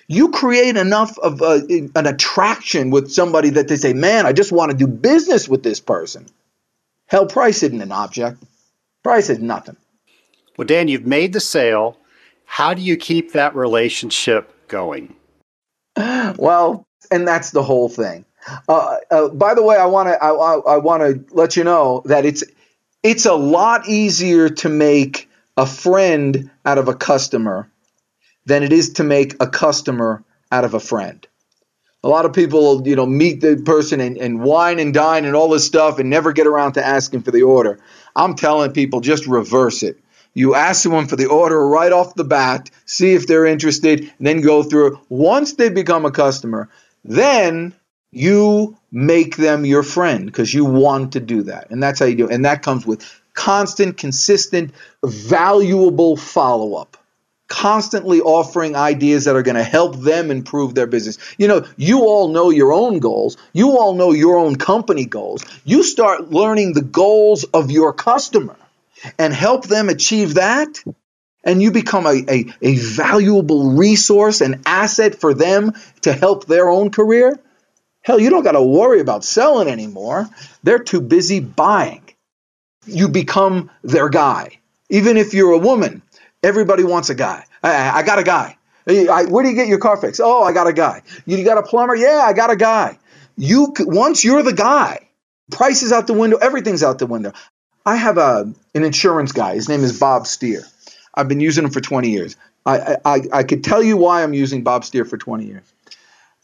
You create enough of a, an attraction with somebody that they say, "Man, I just want to do business with this person." Hell, price isn't an object. Price is nothing. Well, Dan, you've made the sale. How do you keep that relationship going? Well, and that's the whole thing. Uh, uh, by the way, I want to I, I, I want to let you know that it's it's a lot easier to make a friend out of a customer than it is to make a customer out of a friend. A lot of people, you know, meet the person and, and wine and dine and all this stuff and never get around to asking for the order. I'm telling people just reverse it. You ask someone for the order right off the bat, see if they're interested, and then go through. Once they become a customer, then you make them your friend because you want to do that. And that's how you do it. And that comes with constant, consistent, valuable follow up. Constantly offering ideas that are going to help them improve their business. You know, you all know your own goals. You all know your own company goals. You start learning the goals of your customer and help them achieve that, and you become a, a, a valuable resource, an asset for them to help their own career, hell, you don't got to worry about selling anymore. They're too busy buying. You become their guy. Even if you're a woman, everybody wants a guy. I, I got a guy. I, where do you get your car fixed? Oh, I got a guy. You got a plumber? Yeah, I got a guy. You once you're the guy, price is out the window, everything's out the window. I have a an insurance guy. His name is Bob Steer. I've been using him for 20 years. I, I, I could tell you why I'm using Bob Steer for 20 years.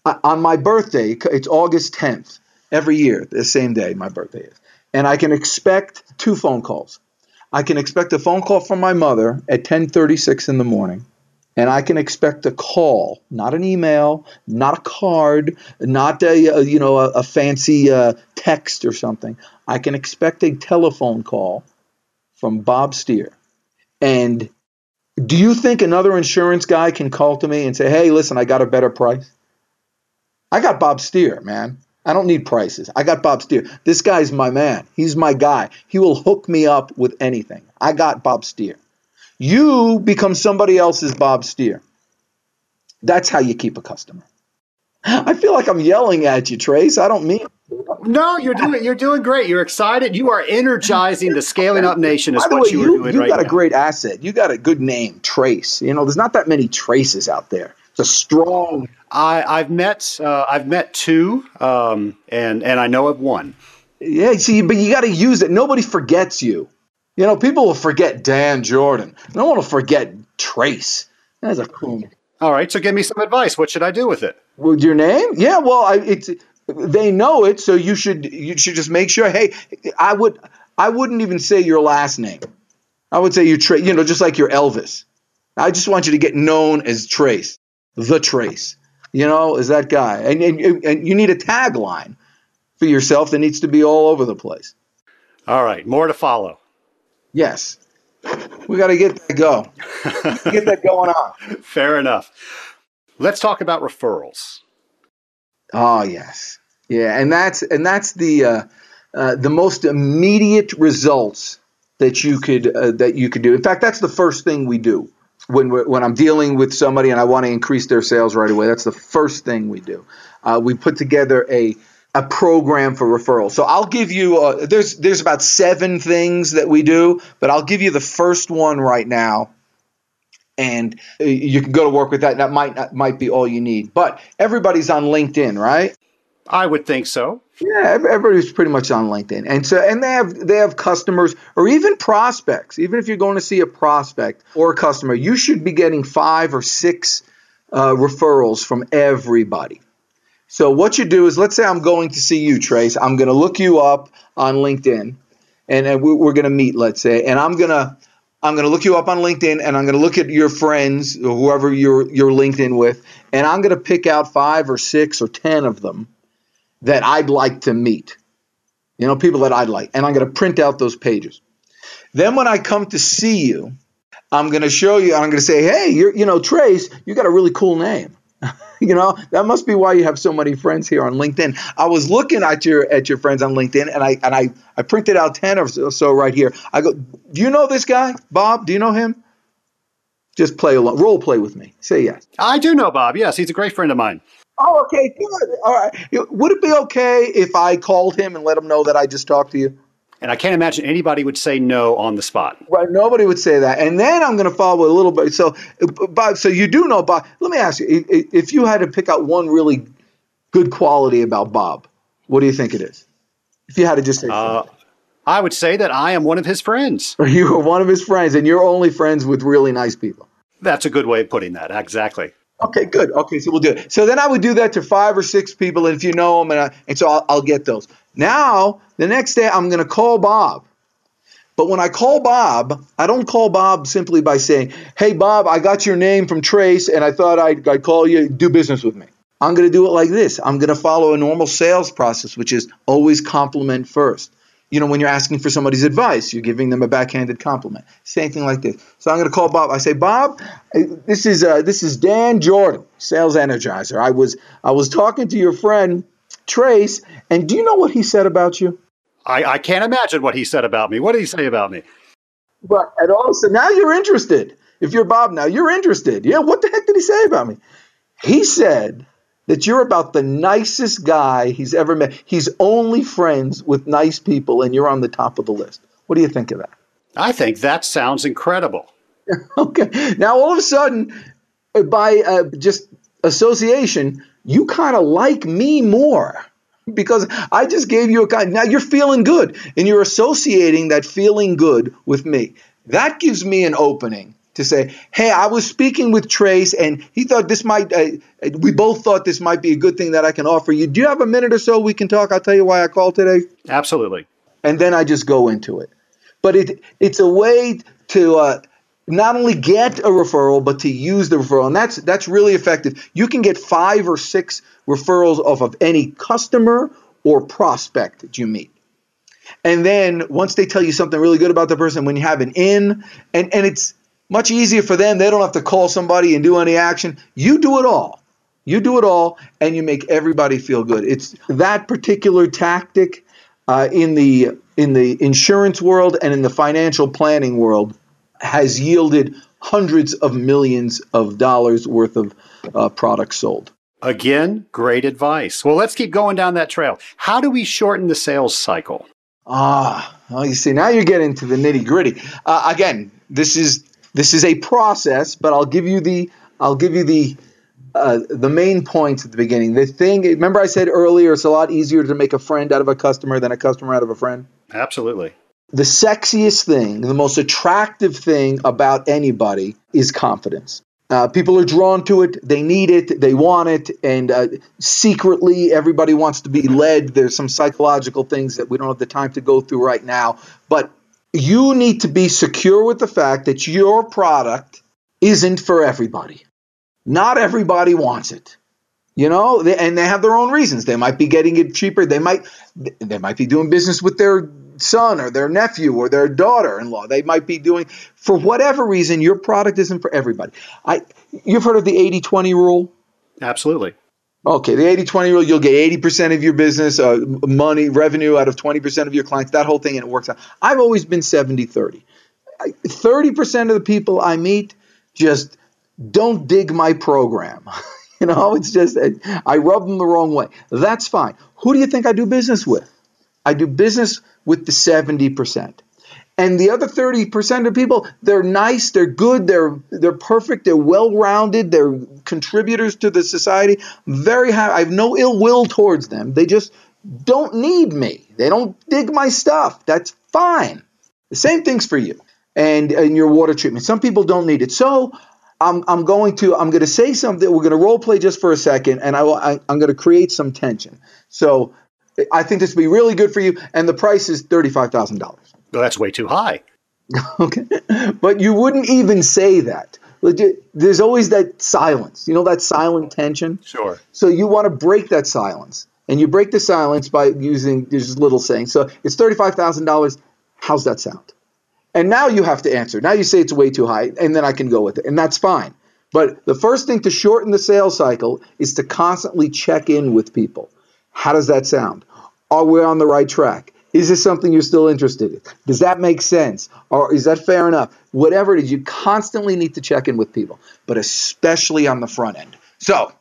I, on my birthday, it's August 10th, every year, the same day my birthday is. And I can expect two phone calls. I can expect a phone call from my mother at 10:36 in the morning, and I can expect a call, not an email, not a card, not a, a you know a, a fancy uh, text or something. I can expect a telephone call from Bob Steer. And do you think another insurance guy can call to me and say, hey, listen, I got a better price? I got Bob Steer, man. I don't need prices. I got Bob Steer. This guy's my man. He's my guy. He will hook me up with anything. I got Bob Steer. You become somebody else's Bob Steer. That's how you keep a customer. I feel like I'm yelling at you, Trace. I don't mean. No, you're doing you're doing great. You're excited. You are energizing the scaling up nation. Is what way, you, you, are doing you right got now. a great asset. You got a good name, Trace. You know, there's not that many traces out there. It's a strong. I I've met uh, I've met two, um, and and I know of one. Yeah, see, but you got to use it. Nobody forgets you. You know, people will forget Dan Jourdan. No one will forget Trace. That's a cool. All right, so give me some advice. What should I do with it? With your name? Yeah, well, I, it's they know it, so you should you should just make sure. Hey, I would I wouldn't even say your last name. I would say you Trace. You know, just like your Elvis. I just want you to get known as Trace, the Trace. you know, is that guy. And, and, and you need a tagline for yourself that needs to be all over the place. All right, more to follow. Yes. We got to get that go. get that going on. Fair enough. Let's talk about referrals. Oh yes, yeah, and that's and that's the uh, uh, the most immediate results that you could uh, that you could do. In fact, that's the first thing we do when when I'm dealing with somebody and I want to increase their sales right away. That's the first thing we do. Uh, we put together a a program for referrals. So I'll give you uh, there's there's about seven things that we do, but I'll give you the first one right now, and uh, you can go to work with that. That might not, might be all you need. But everybody's on LinkedIn, right? I would think so. Yeah, everybody's pretty much on LinkedIn, and so and they have they have customers or even prospects. Even if you're going to see a prospect or a customer, you should be getting five or six uh, referrals from everybody. So what you do is, let's say I'm going to see you, Trace. I'm going to look you up on LinkedIn, and, and we're going to meet. Let's say, and I'm gonna I'm going to look you up on LinkedIn, and I'm going to look at your friends, or whoever you're you're LinkedIn with, and I'm going to pick out five or six or ten of them that I'd like to meet. You know, people that I'd like. And I'm going to print out those pages. Then when I come to see you, I'm going to show you, I'm going to say, hey, you're, you know, Trace, you got a really cool name. you know, that must be why you have so many friends here on LinkedIn. I was looking at your at your friends on LinkedIn and I and I, I printed out 10 or so right here. I go, do you know this guy, Bob? Do you know him? Just play along, role play with me. Say yes. I do know Bob. Yes, he's a great friend of mine. Oh, okay, good. All right. Would it be okay if I called him and let him know that I just talked to you? And I can't imagine anybody would say no on the spot. Right. Nobody would say that. And then I'm going to follow with a little bit. So, Bob, so you do know Bob. Let me ask you if you had to pick out one really good quality about Bob, what do you think it is? If you had to just say uh, I would say that I am one of his friends. You are one of his friends, and you're only friends with really nice people. That's a good way of putting that. Exactly. Okay, good. Okay, so we'll do it. So then I would do that to five or six people, and if you know them, and, I, and so I'll, I'll get those. Now, the next day, I'm going to call Bob. But when I call Bob, I don't call Bob simply by saying, Hey, Bob, I got your name from Trace, and I thought I'd, I'd call you, do business with me. I'm going to do it like this. I'm going to follow a normal sales process, which is always compliment first you know, when you're asking for somebody's advice, you're giving them a backhanded compliment. Same thing like this. So I'm going to call Bob. I say, Bob, this is uh, this is Dan Jourdan, sales energizer. I was I was talking to your friend Trace, and do you know what he said about you? I, I can't imagine what he said about me. What did he say about me? But at all, so now you're interested. If you're Bob now, you're interested. Yeah, what the heck did he say about me? He said that you're about the nicest guy he's ever met. He's only friends with nice people, and you're on the top of the list. What do you think of that? I think that sounds incredible. okay. Now, all of a sudden, uh, by uh, just association, you kind of like me more because I just gave you a kind. Now you're feeling good, and you're associating that feeling good with me. That gives me an opening to say, hey, I was speaking with Trace and he thought this might, uh, we both thought this might be a good thing that I can offer you. Do you have a minute or so we can talk? I'll tell you why I called today. Absolutely. And then I just go into it. But it, it's a way to uh, not only get a referral, but to use the referral. And that's, that's really effective. You can get five or six referrals off of any customer or prospect that you meet. And then once they tell you something really good about the person, when you have an in, and, and it's much easier for them. They don't have to call somebody and do any action. You do it all. You do it all, and you make everybody feel good. It's that particular tactic uh, in the in the insurance world and in the financial planning world has yielded hundreds of millions of dollars worth of uh, products sold. Again, great advice. Well, let's keep going down that trail. How do we shorten the sales cycle? Ah, well, you see, now you're getting to the nitty gritty. Uh, again, this is this is a process, but I'll give you the I'll give you the uh, the main points at the beginning. The thing, remember I said earlier, it's a lot easier to make a friend out of a customer than a customer out of a friend. Absolutely. The sexiest thing, the most attractive thing about anybody is confidence. Uh, people are drawn to it. They need it. They want it. And uh, secretly, everybody wants to be led. There's some psychological things that we don't have the time to go through right now. But you need to be secure with the fact that your product isn't for everybody. Not everybody wants it. You know, and they have their own reasons. They might be getting it cheaper. They might they might be doing business with their son or their nephew or their daughter-in-law. They might be doing for whatever reason your product isn't for everybody. I you've heard of the 80-20 rule? Absolutely. Okay, the 80 20 rule, you'll get 80% of your business, uh, money, revenue out of 20% of your clients, that whole thing, and it works out. I've always been 70 30. 30% of the people I meet just don't dig my program. you know, it's just, I rub them the wrong way. That's fine. Who do you think I do business with? I do business with the 70%. And the other 30% of people, they're nice, they're good, they're they're perfect, they're well-rounded, they're contributors to the society. Very high I have no ill will towards them. They just don't need me. They don't dig my stuff. That's fine. The same thing's for you and and your water treatment. Some people don't need it. So I'm, I'm going to I'm going to say something. We're going to role play just for a second, and I, I I'm going to create some tension. So I think this will be really good for you, and the price is thirty five thousand dollars. Well, that's way too high. okay. But you wouldn't even say that. There's always that silence. You know that silent tension? Sure. So you want to break that silence. And you break the silence by using this little saying. So it's $35,000. How's that sound? And now you have to answer. Now you say it's way too high, and then I can go with it. And that's fine. But the first thing to shorten the sales cycle is to constantly check in with people. How does that sound? Are we on the right track? Is this something you're still interested in? Does that make sense? Or is that fair enough? Whatever it is, you constantly need to check in with people, but especially on the front end. So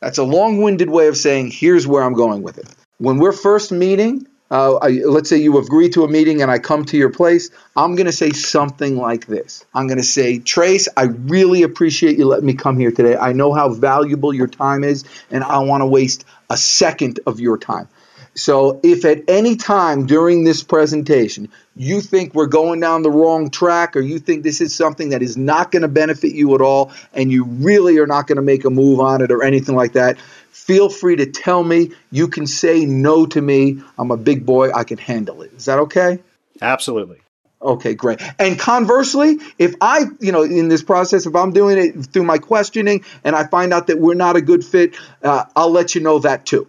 that's a long winded way of saying, here's where I'm going with it. When we're first meeting, uh, I, let's say you agree to a meeting and I come to your place, I'm going to say something like this. I'm going to say, Trace, I really appreciate you letting me come here today. I know how valuable your time is, and I don't want to waste a second of your time. So if at any time during this presentation you think we're going down the wrong track or you think this is something that is not going to benefit you at all and you really are not going to make a move on it or anything like that, feel free to tell me. You can say no to me. I'm a big boy. I can handle it. Is that okay? Absolutely. Okay, great. And conversely, if I, you know, in this process, if I'm doing it through my questioning and I find out that we're not a good fit, uh, I'll let you know that too.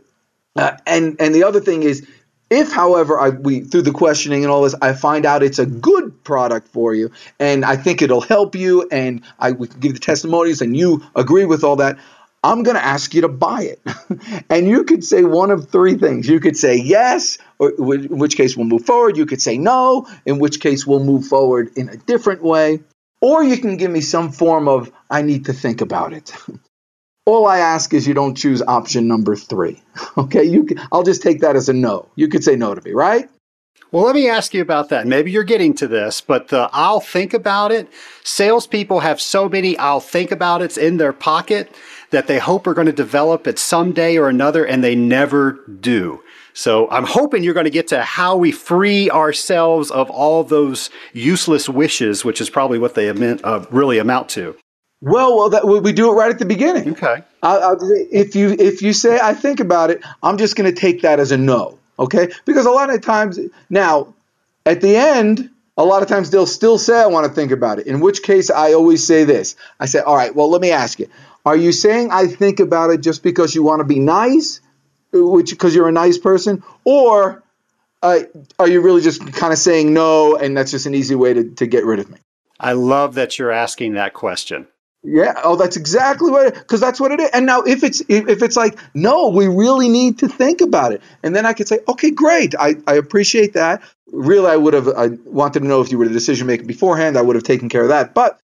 Uh, and and the other thing is, if, however, I we through the questioning and all this, I find out it's a good product for you, and I think it'll help you, and I we can give the testimonies, and you agree with all that. I'm going to ask you to buy it. and you could say one of three things. You could say yes, or in which case we'll move forward. You could say no, in which case we'll move forward in a different way. Or you can give me some form of, I need to think about it. All I ask is you don't choose option number three. Okay, you can, I'll just take that as a no. You could say no to me, right? Well, let me ask you about that. Maybe you're getting to this, but the I'll think about it. Salespeople have so many I'll think about it's in their pocket that they hope are going to develop it someday or another, and they never do. So I'm hoping you're going to get to how we free ourselves of all those useless wishes, which is probably what they amount, uh, really amount to. Well, well, that, we do it right at the beginning. Okay. I, I, if you if you say I think about it, I'm just going to take that as a no. Okay, because a lot of times now, at the end, a lot of times they'll still say I want to think about it. In which case, I always say this. I say, all right, well, let me ask you: Are you saying I think about it just because you want to be nice, which because you're a nice person, or uh, are you really just kind of saying no, and that's just an easy way to, to get rid of me? I love that you're asking that question. Yeah. Oh, that's exactly what. Because that's what it is. And now, if it's if, it's like, no, we really need to think about it, and then I could say, okay, great. I, I appreciate that. Really, I would have. I wanted to know if you were the decision maker beforehand. I would have taken care of that. But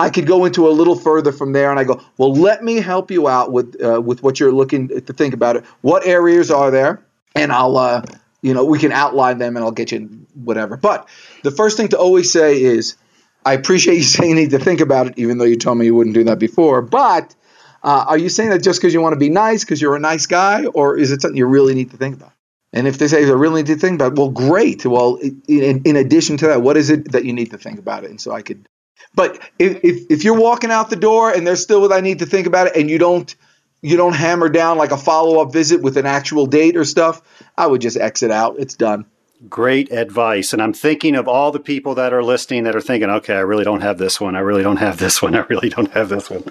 I could go into a little further from there, and I go, well, let me help you out with uh, with what you're looking to think about it. What areas are there? And I'll, uh, you know, we can outline them, and I'll get you whatever. But the first thing to always say is I appreciate you saying you need to think about it, even though you told me you wouldn't do that before. But uh, are you saying that just because you want to be nice, because you're a nice guy, or is it something you really need to think about? And if they say they really need to think about it, well, great. Well, in, in addition to that, what is it that you need to think about it? And so I could, but if, if, if you're walking out the door and there's still what I need to think about it, and you don't you don't hammer down like a follow up visit with an actual date or stuff, I would just exit out. It's done. Great advice. And I'm thinking of all the people that are listening that are thinking, okay, I really don't have this one. I really don't have this one. I really don't have this one.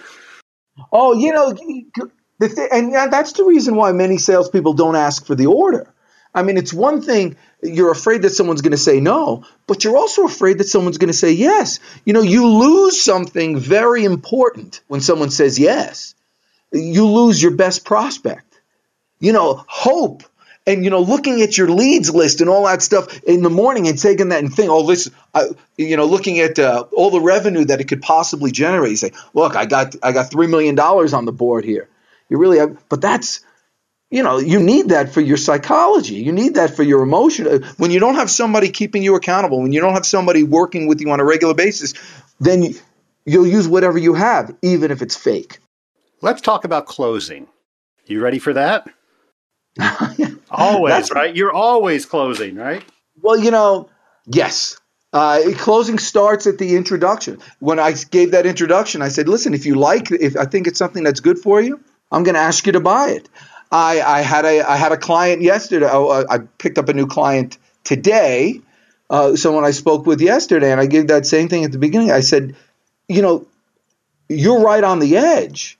Oh, you know, th- and that's the reason why many salespeople don't ask for the order. I mean, it's one thing you're afraid that someone's going to say no, but you're also afraid that someone's going to say yes. You know, you lose something very important when someone says yes. You lose your best prospect. You know, hope and you know looking at your leads list and all that stuff in the morning and taking that and think oh this I, you know looking at uh, all the revenue that it could possibly generate you say look i got i got 3 million dollars on the board here. You really have but that's you know you need that for your psychology. You need that for your emotion. Uh, when you don't have somebody keeping you accountable when you don't have somebody working with you on a regular basis then you'll use whatever you have even if it's fake. Let's talk about closing. You ready for that always right you're always closing right well you know yes uh, closing starts at the introduction. When I gave that introduction, I said, "Listen, if you like, if I think it's something that's good for you, I'm going to ask you to buy it." I, I had a I had a client yesterday. Oh, uh, I picked up a new client today. Uh, someone I spoke with yesterday, and I gave that same thing at the beginning. I said, you know, you're right on the edge.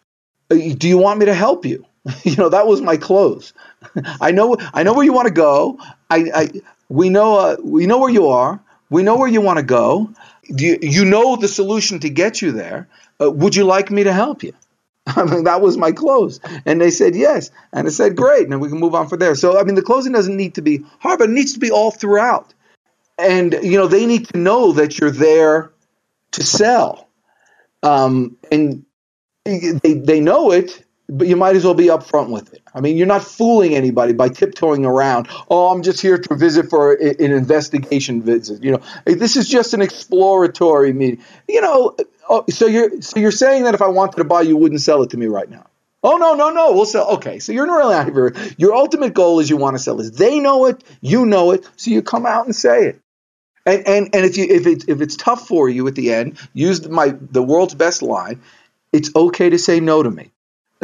Uh, do you want me to help you? you know, that was my close. I know I know where you want to go. I, I we know uh, we know where you are. We know where you want to go. You, you know the solution to get you there. Uh, would you like me to help you? I mean, that was my close. And they said yes. And I said, great. Now we can move on from there. So, I mean, the closing doesn't need to be hard, but it needs to be all throughout. And, you know, they need to know that you're there to sell. Um, and they, they know it, but you might as well be upfront with it. I mean, you're not fooling anybody by tiptoeing around. Oh, I'm just here to visit for an investigation visit. You know, this is just an exploratory meeting. You know, uh, oh, so you're so you're saying that if I wanted to buy, you wouldn't sell it to me right now. Oh no, no, no, we'll sell. Okay, so you're really not here. Your ultimate goal is you want to sell this. They know it, you know it, so you come out and say it. And and and if you if it if it's tough for you at the end, use my the world's best line. It's okay to say no to me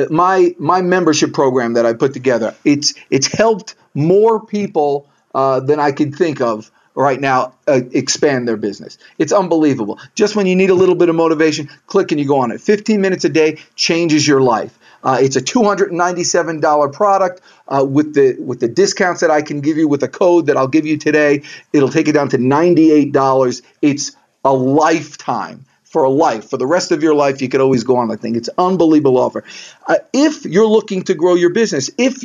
my my membership program that I put together, it's it's helped more people uh, than I can think of right now uh, expand their business. It's unbelievable. Just when you need a little bit of motivation, click and you go on it. 15 minutes a day changes your life. Uh, it's a $297 product uh, with the with the discounts that I can give you with a code that I'll give you today. It'll take it down to $98. It's a lifetime for a life, for the rest of your life, you could always go on that thing. It's unbelievable offer. Uh, if you're looking to grow your business, if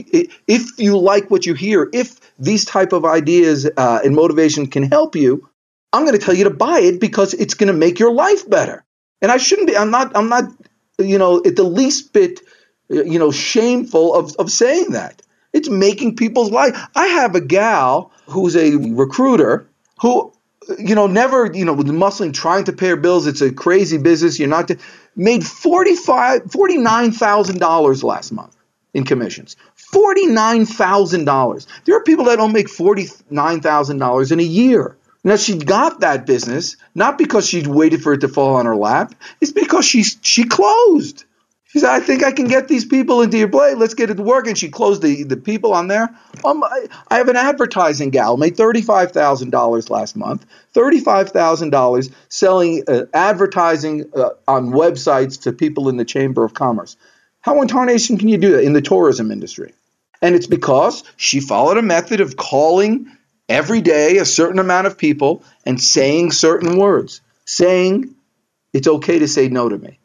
if you like what you hear, if these type of ideas uh, and motivation can help you, I'm going to tell you to buy it because it's going to make your life better. And I shouldn't be. I'm not. I'm not. You know, at the least bit, you know, shameful of of saying that. It's making people's life. I have a gal who's a recruiter who you know, never, you know, with muscling, trying to pay her bills. It's a crazy business. You're not, made $45, $49,000 last month in commissions. $49,000. There are people that don't make $49,000 in a year. Now she got that business not because she waited for it to fall on her lap. It's because she she closed. She said, I think I can get these people into your play. Let's get it to work. And she closed the, the people on there. Um, I, I have an advertising gal, made $35,000 last month, $35,000 selling uh, advertising uh, on websites to people in the Chamber of Commerce. How in tarnation can you do that in the tourism industry? And it's because she followed a method of calling every day a certain amount of people and saying certain words, saying, it's okay to say no to me.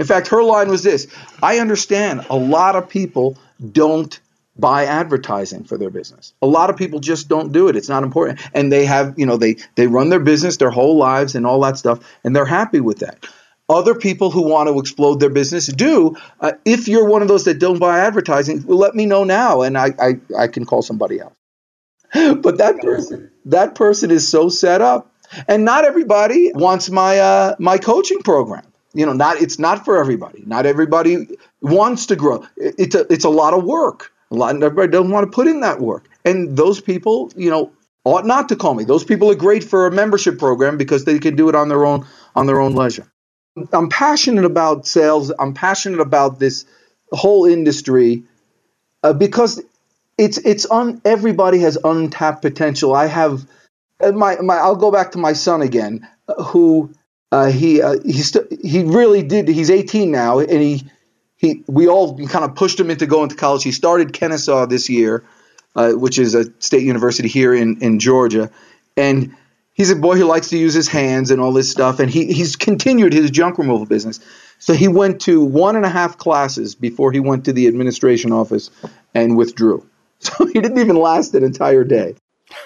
In fact, her line was this I understand a lot of people don't buy advertising for their business. A lot of people just don't do it. It's not important. And they have, you know, they they run their business their whole lives and all that stuff and they're happy with that. Other people who want to explode their business do. Uh, if you're one of those that don't buy advertising, well, let me know now and I, I, I can call somebody else. but that person, that person is so set up. And not everybody wants my uh, my coaching program you know not it's not for everybody. Not everybody wants to grow. It's a it's a lot of work. A lot everybody doesn't want to put in that work. And those people you know ought not to call me. Those people are great for a membership program because they can do it on their own on their own leisure. I'm passionate about sales. I'm passionate about this whole industry uh, because it's it's on everybody has untapped potential. I have uh, my, my i'll go back to my son again uh, who uh, he uh, he st- he really did. He's 18 now, and he he we all kind of pushed him into going to college. He started Kennesaw this year, uh, which is a state university here in in Georgia, and he's a boy who likes to use his hands and all this stuff. And he he's continued his junk removal business. So he went to one and a half classes before he went to the administration office and withdrew. So he didn't even last an entire day.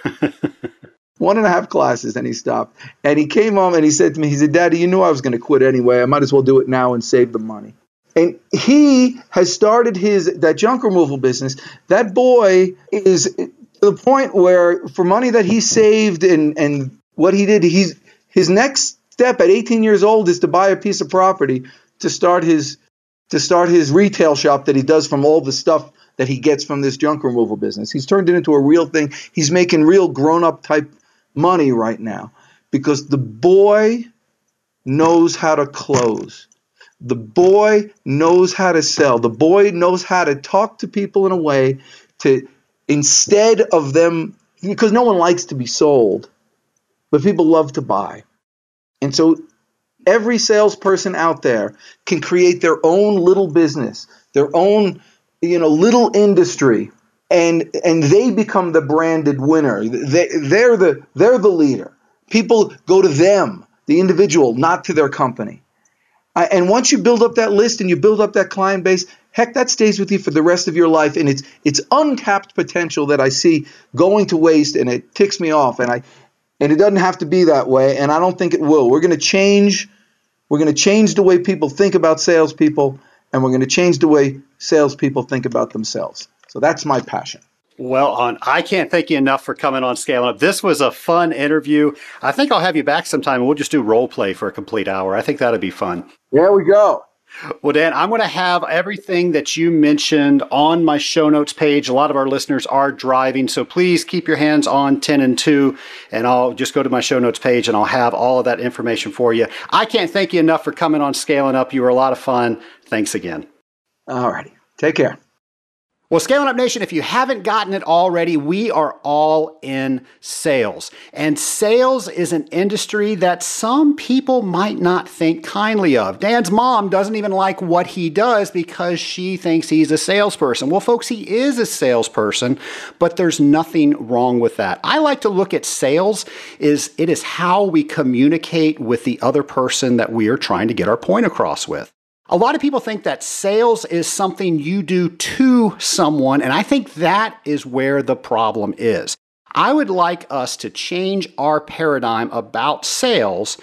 one and a half classes and he stopped. And he came home and he said to me, he said, Daddy, you knew I was going to quit anyway. I might as well do it now and save the money. And he has started his that junk removal business. That boy is to the point where for money that he saved and and what he did, he's his next step at 18 years old is to buy a piece of property to start his to start his retail shop that he does from all the stuff that he gets from this junk removal business. He's turned it into a real thing. He's making real grown up type money right now because the boy knows how to close. The boy knows how to sell. The boy knows how to talk to people in a way to instead of them because no one likes to be sold, but people love to buy. And so every salesperson out there can create their own little business, their own you know little industry and and they become the branded winner. They, they're the they're the leader. People go to them the individual not to their company. And once you build up that list and you build up that client base heck that stays with you for the rest of your life and it's it's untapped potential that i see going to waste and it ticks me off and i and it doesn't have to be that way and i don't think it will. We're going to change we're going to change the way people think about salespeople and we're going to change the way salespeople think about themselves. So that's my passion. Well, on I can't thank you enough for coming on Scaling Up. This was a fun interview. I think I'll have you back sometime and we'll just do role play for a complete hour. I think that'd be fun. There we go. Well, Dan, I'm going to have everything that you mentioned on my show notes page. A lot of our listeners are driving, so please keep your hands on 10 and 2, and I'll just go to my show notes page and I'll have all of that information for you. I can't thank you enough for coming on Scaling Up. You were a lot of fun. Thanks again. All righty. Take care. Well, Scaling Up Nation, if you haven't gotten it already, we are all in sales. And sales is an industry that some people might not think kindly of. Dan's mom doesn't even like what he does because she thinks he's a salesperson. Well, folks, he is a salesperson, but there's nothing wrong with that. I like to look at sales is it is how we communicate with the other person that we are trying to get our point across with. A lot of people think that sales is something you do to someone, and I think that is where the problem is. I would like us to change our paradigm about sales,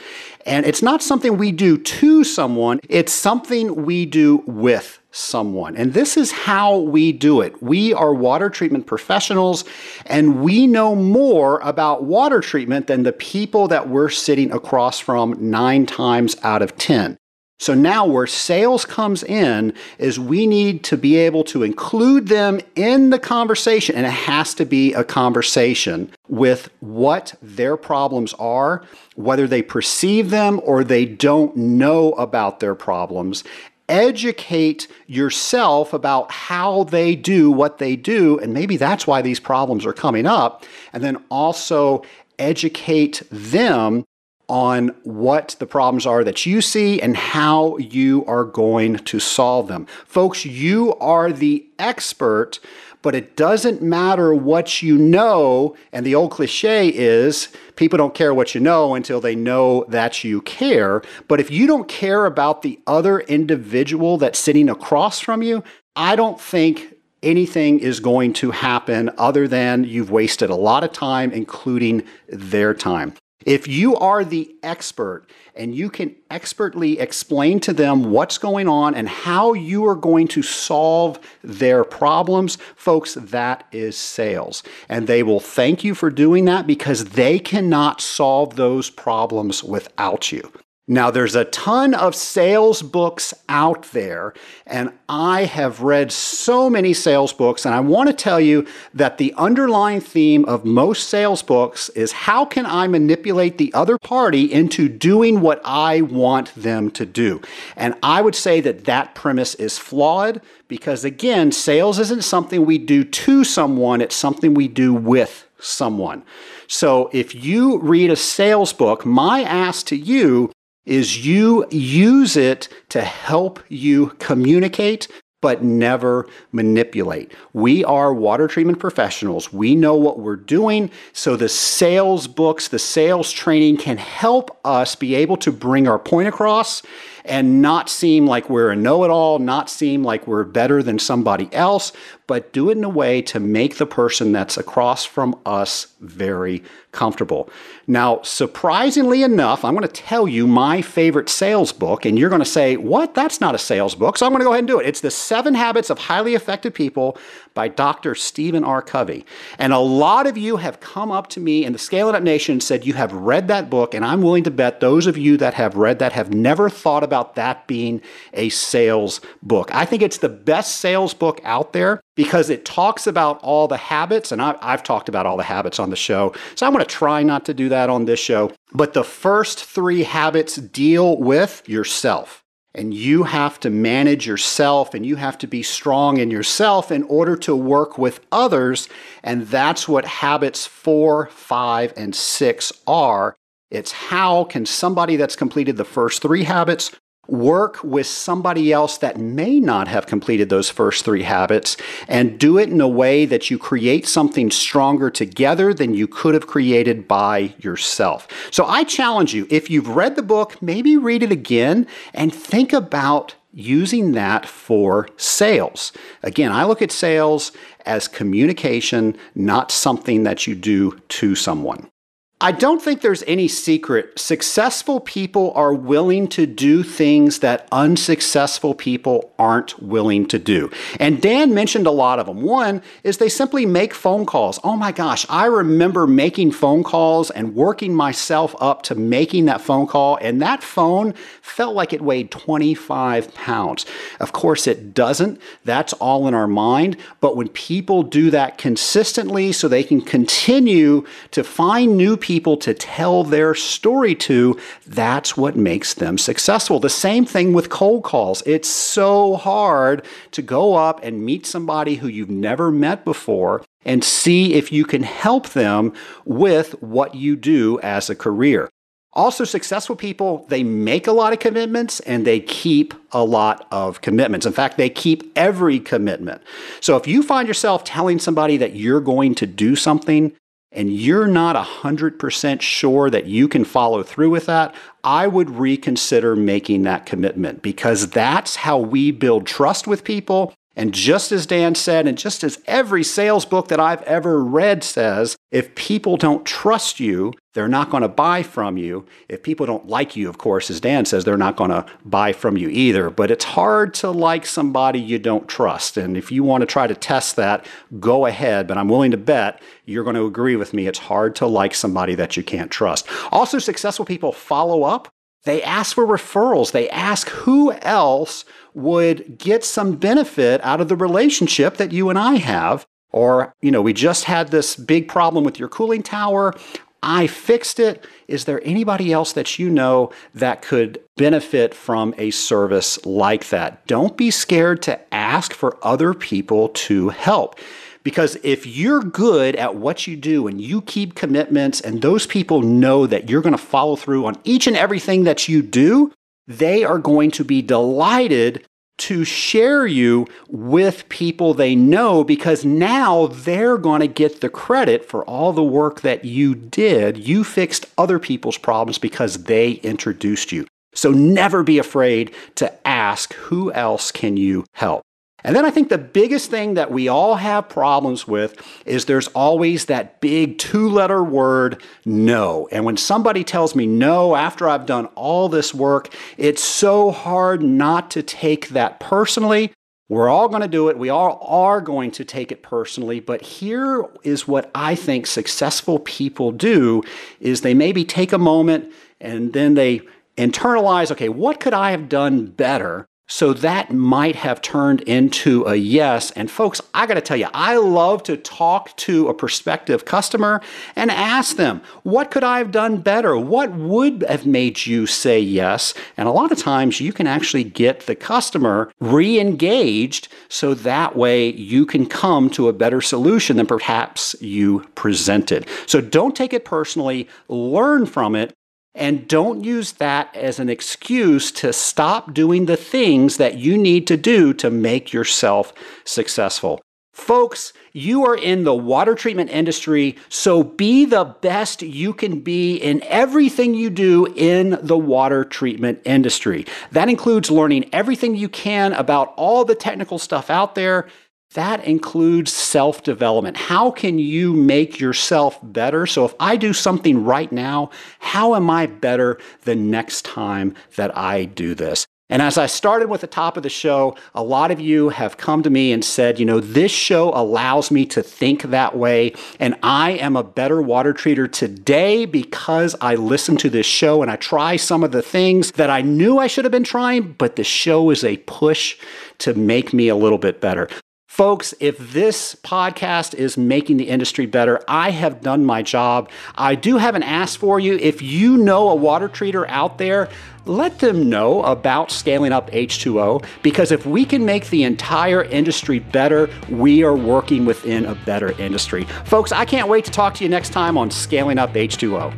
and it's not something we do to someone, it's something we do with someone. And this is how we do it. We are water treatment professionals, and we know more about water treatment than the people that we're sitting across from nine times out of 10. So now where sales comes in is we need to be able to include them in the conversation and it has to be a conversation with what their problems are, whether they perceive them or they don't know about their problems. Educate yourself about how they do what they do, and maybe that's why these problems are coming up. And then also educate them on what the problems are that you see and how you are going to solve them. Folks, you are the expert, but it doesn't matter what you know. And the old cliche is people don't care what you know until they know that you care. But if you don't care about the other individual that's sitting across from you, I don't think anything is going to happen other than you've wasted a lot of time, including their time. If you are the expert and you can expertly explain to them what's going on and how you are going to solve their problems, folks, that is sales. And they will thank you for doing that because they cannot solve those problems without you. Now, there's a ton of sales books out there, and I have read so many sales books, and I want to tell you that the underlying theme of most sales books is how can I manipulate the other party into doing what I want them to do? And I would say that that premise is flawed because, again, sales isn't something we do to someone, it's something we do with someone. So if you read a sales book, my ask to you is you use it to help you communicate but never manipulate. We are water treatment professionals. We know what we're doing. So the sales books, the sales training can help us be able to bring our point across and not seem like we're a know it all, not seem like we're better than somebody else, but do it in a way to make the person that's across from us very comfortable. Now, surprisingly enough, I'm going to tell you my favorite sales book, and you're going to say, What? That's not a sales book. So I'm going to go ahead and do it. It's The Seven Habits of Highly Effective People by Dr. Stephen R. Covey. And a lot of you have come up to me in the Scaling Up Nation and said you have read that book, and I'm willing to bet those of you that have read that have never thought about that being a sales book. I think it's the best sales book out there because it talks about all the habits, and I, have talked about all the habits on the show. So I'm going to try not to do that on this show. But the first three habits deal with yourself. And you have to manage yourself and you have to be strong in yourself in order to work with others. And that's what habits four, five, and six are. It's how can somebody that's completed the first three habits work with somebody else that may not have completed those first three habits and do it in a way that you create something stronger together than you could have created by yourself. So I challenge you, if you've read the book, maybe read it again and think about using that for sales. Again, I look at sales as communication, not something that you do to someone. I don't think there's any secret. Successful people are willing to do things that unsuccessful people aren't willing to do. And Dan mentioned a lot of them. One is they simply make phone calls. Oh my gosh, I remember making phone calls and working myself up to making that phone call, and that phone felt like it weighed 25 pounds. Of course, it doesn't. That's all in our mind. But when people do that consistently so they can continue to find new people, people to tell their story to, that's what makes them successful. The same thing with cold calls. It's so hard to go up and meet somebody who you've never met before and see if you can help them with what you do as a career. Also, successful people, they make a lot of commitments and they keep a lot of commitments. In fact, they keep every commitment. So if you find yourself telling somebody that you're going to do something, and you're not 100% sure that you can follow through with that, I would reconsider making that commitment because that's how we build trust with people. And just as Dan said, and just as every sales book that I've ever read says, if people don't trust you, they're not going to buy from you. If people don't like you, of course, as Dan says, they're not going to buy from you either. But it's hard to like somebody you don't trust. And if you want to try to test that, go ahead. But I'm willing to bet you're going to agree with me. It's hard to like somebody that you can't trust. Also, successful people follow up. They ask for referrals. They ask who else would get some benefit out of the relationship that you and I have. Or, you know, we just had this big problem with your cooling tower. I fixed it. Is there anybody else that you know that could benefit from a service like that? Don't be scared to ask for other people to help. Because if you're good at what you do and you keep commitments, and those people know that you're going to follow through on each and everything that you do, they are going to be delighted to share you with people they know because now they're going to get the credit for all the work that you did. You fixed other people's problems because they introduced you. So never be afraid to ask who else can you help. And then I think the biggest thing that we all have problems with is there's always that big two letter word no. And when somebody tells me no after I've done all this work, it's so hard not to take that personally. We're all going to do it. We all are going to take it personally. But here is what I think successful people do is they maybe take a moment and then they internalize, okay, what could I have done better? So that might have turned into a yes. And folks, I got to tell you, I love to talk to a prospective customer and ask them, what could I have done better? What would have made you say yes? And a lot of times you can actually get the customer re engaged so that way you can come to a better solution than perhaps you presented. So don't take it personally, learn from it, And don't use that as an excuse to stop doing the things that you need to do to make yourself successful. Folks, you are in the water treatment industry, so be the best you can be in everything you do in the water treatment industry. That includes learning everything you can about all the technical stuff out there. That includes self development. How can you make yourself better? So, if I do something right now, how am I better the next time that I do this? And as I started with the top of the show, a lot of you have come to me and said, you know, this show allows me to think that way. And I am a better water treater today because I listen to this show and I try some of the things that I knew I should have been trying, but the show is a push to make me a little bit better. Folks, if this podcast is making the industry better, I have done my job. I do have an ask for you. If you know a water treater out there, let them know about scaling up H2O because if we can make the entire industry better, we are working within a better industry. Folks, I can't wait to talk to you next time on Scaling Up H2O.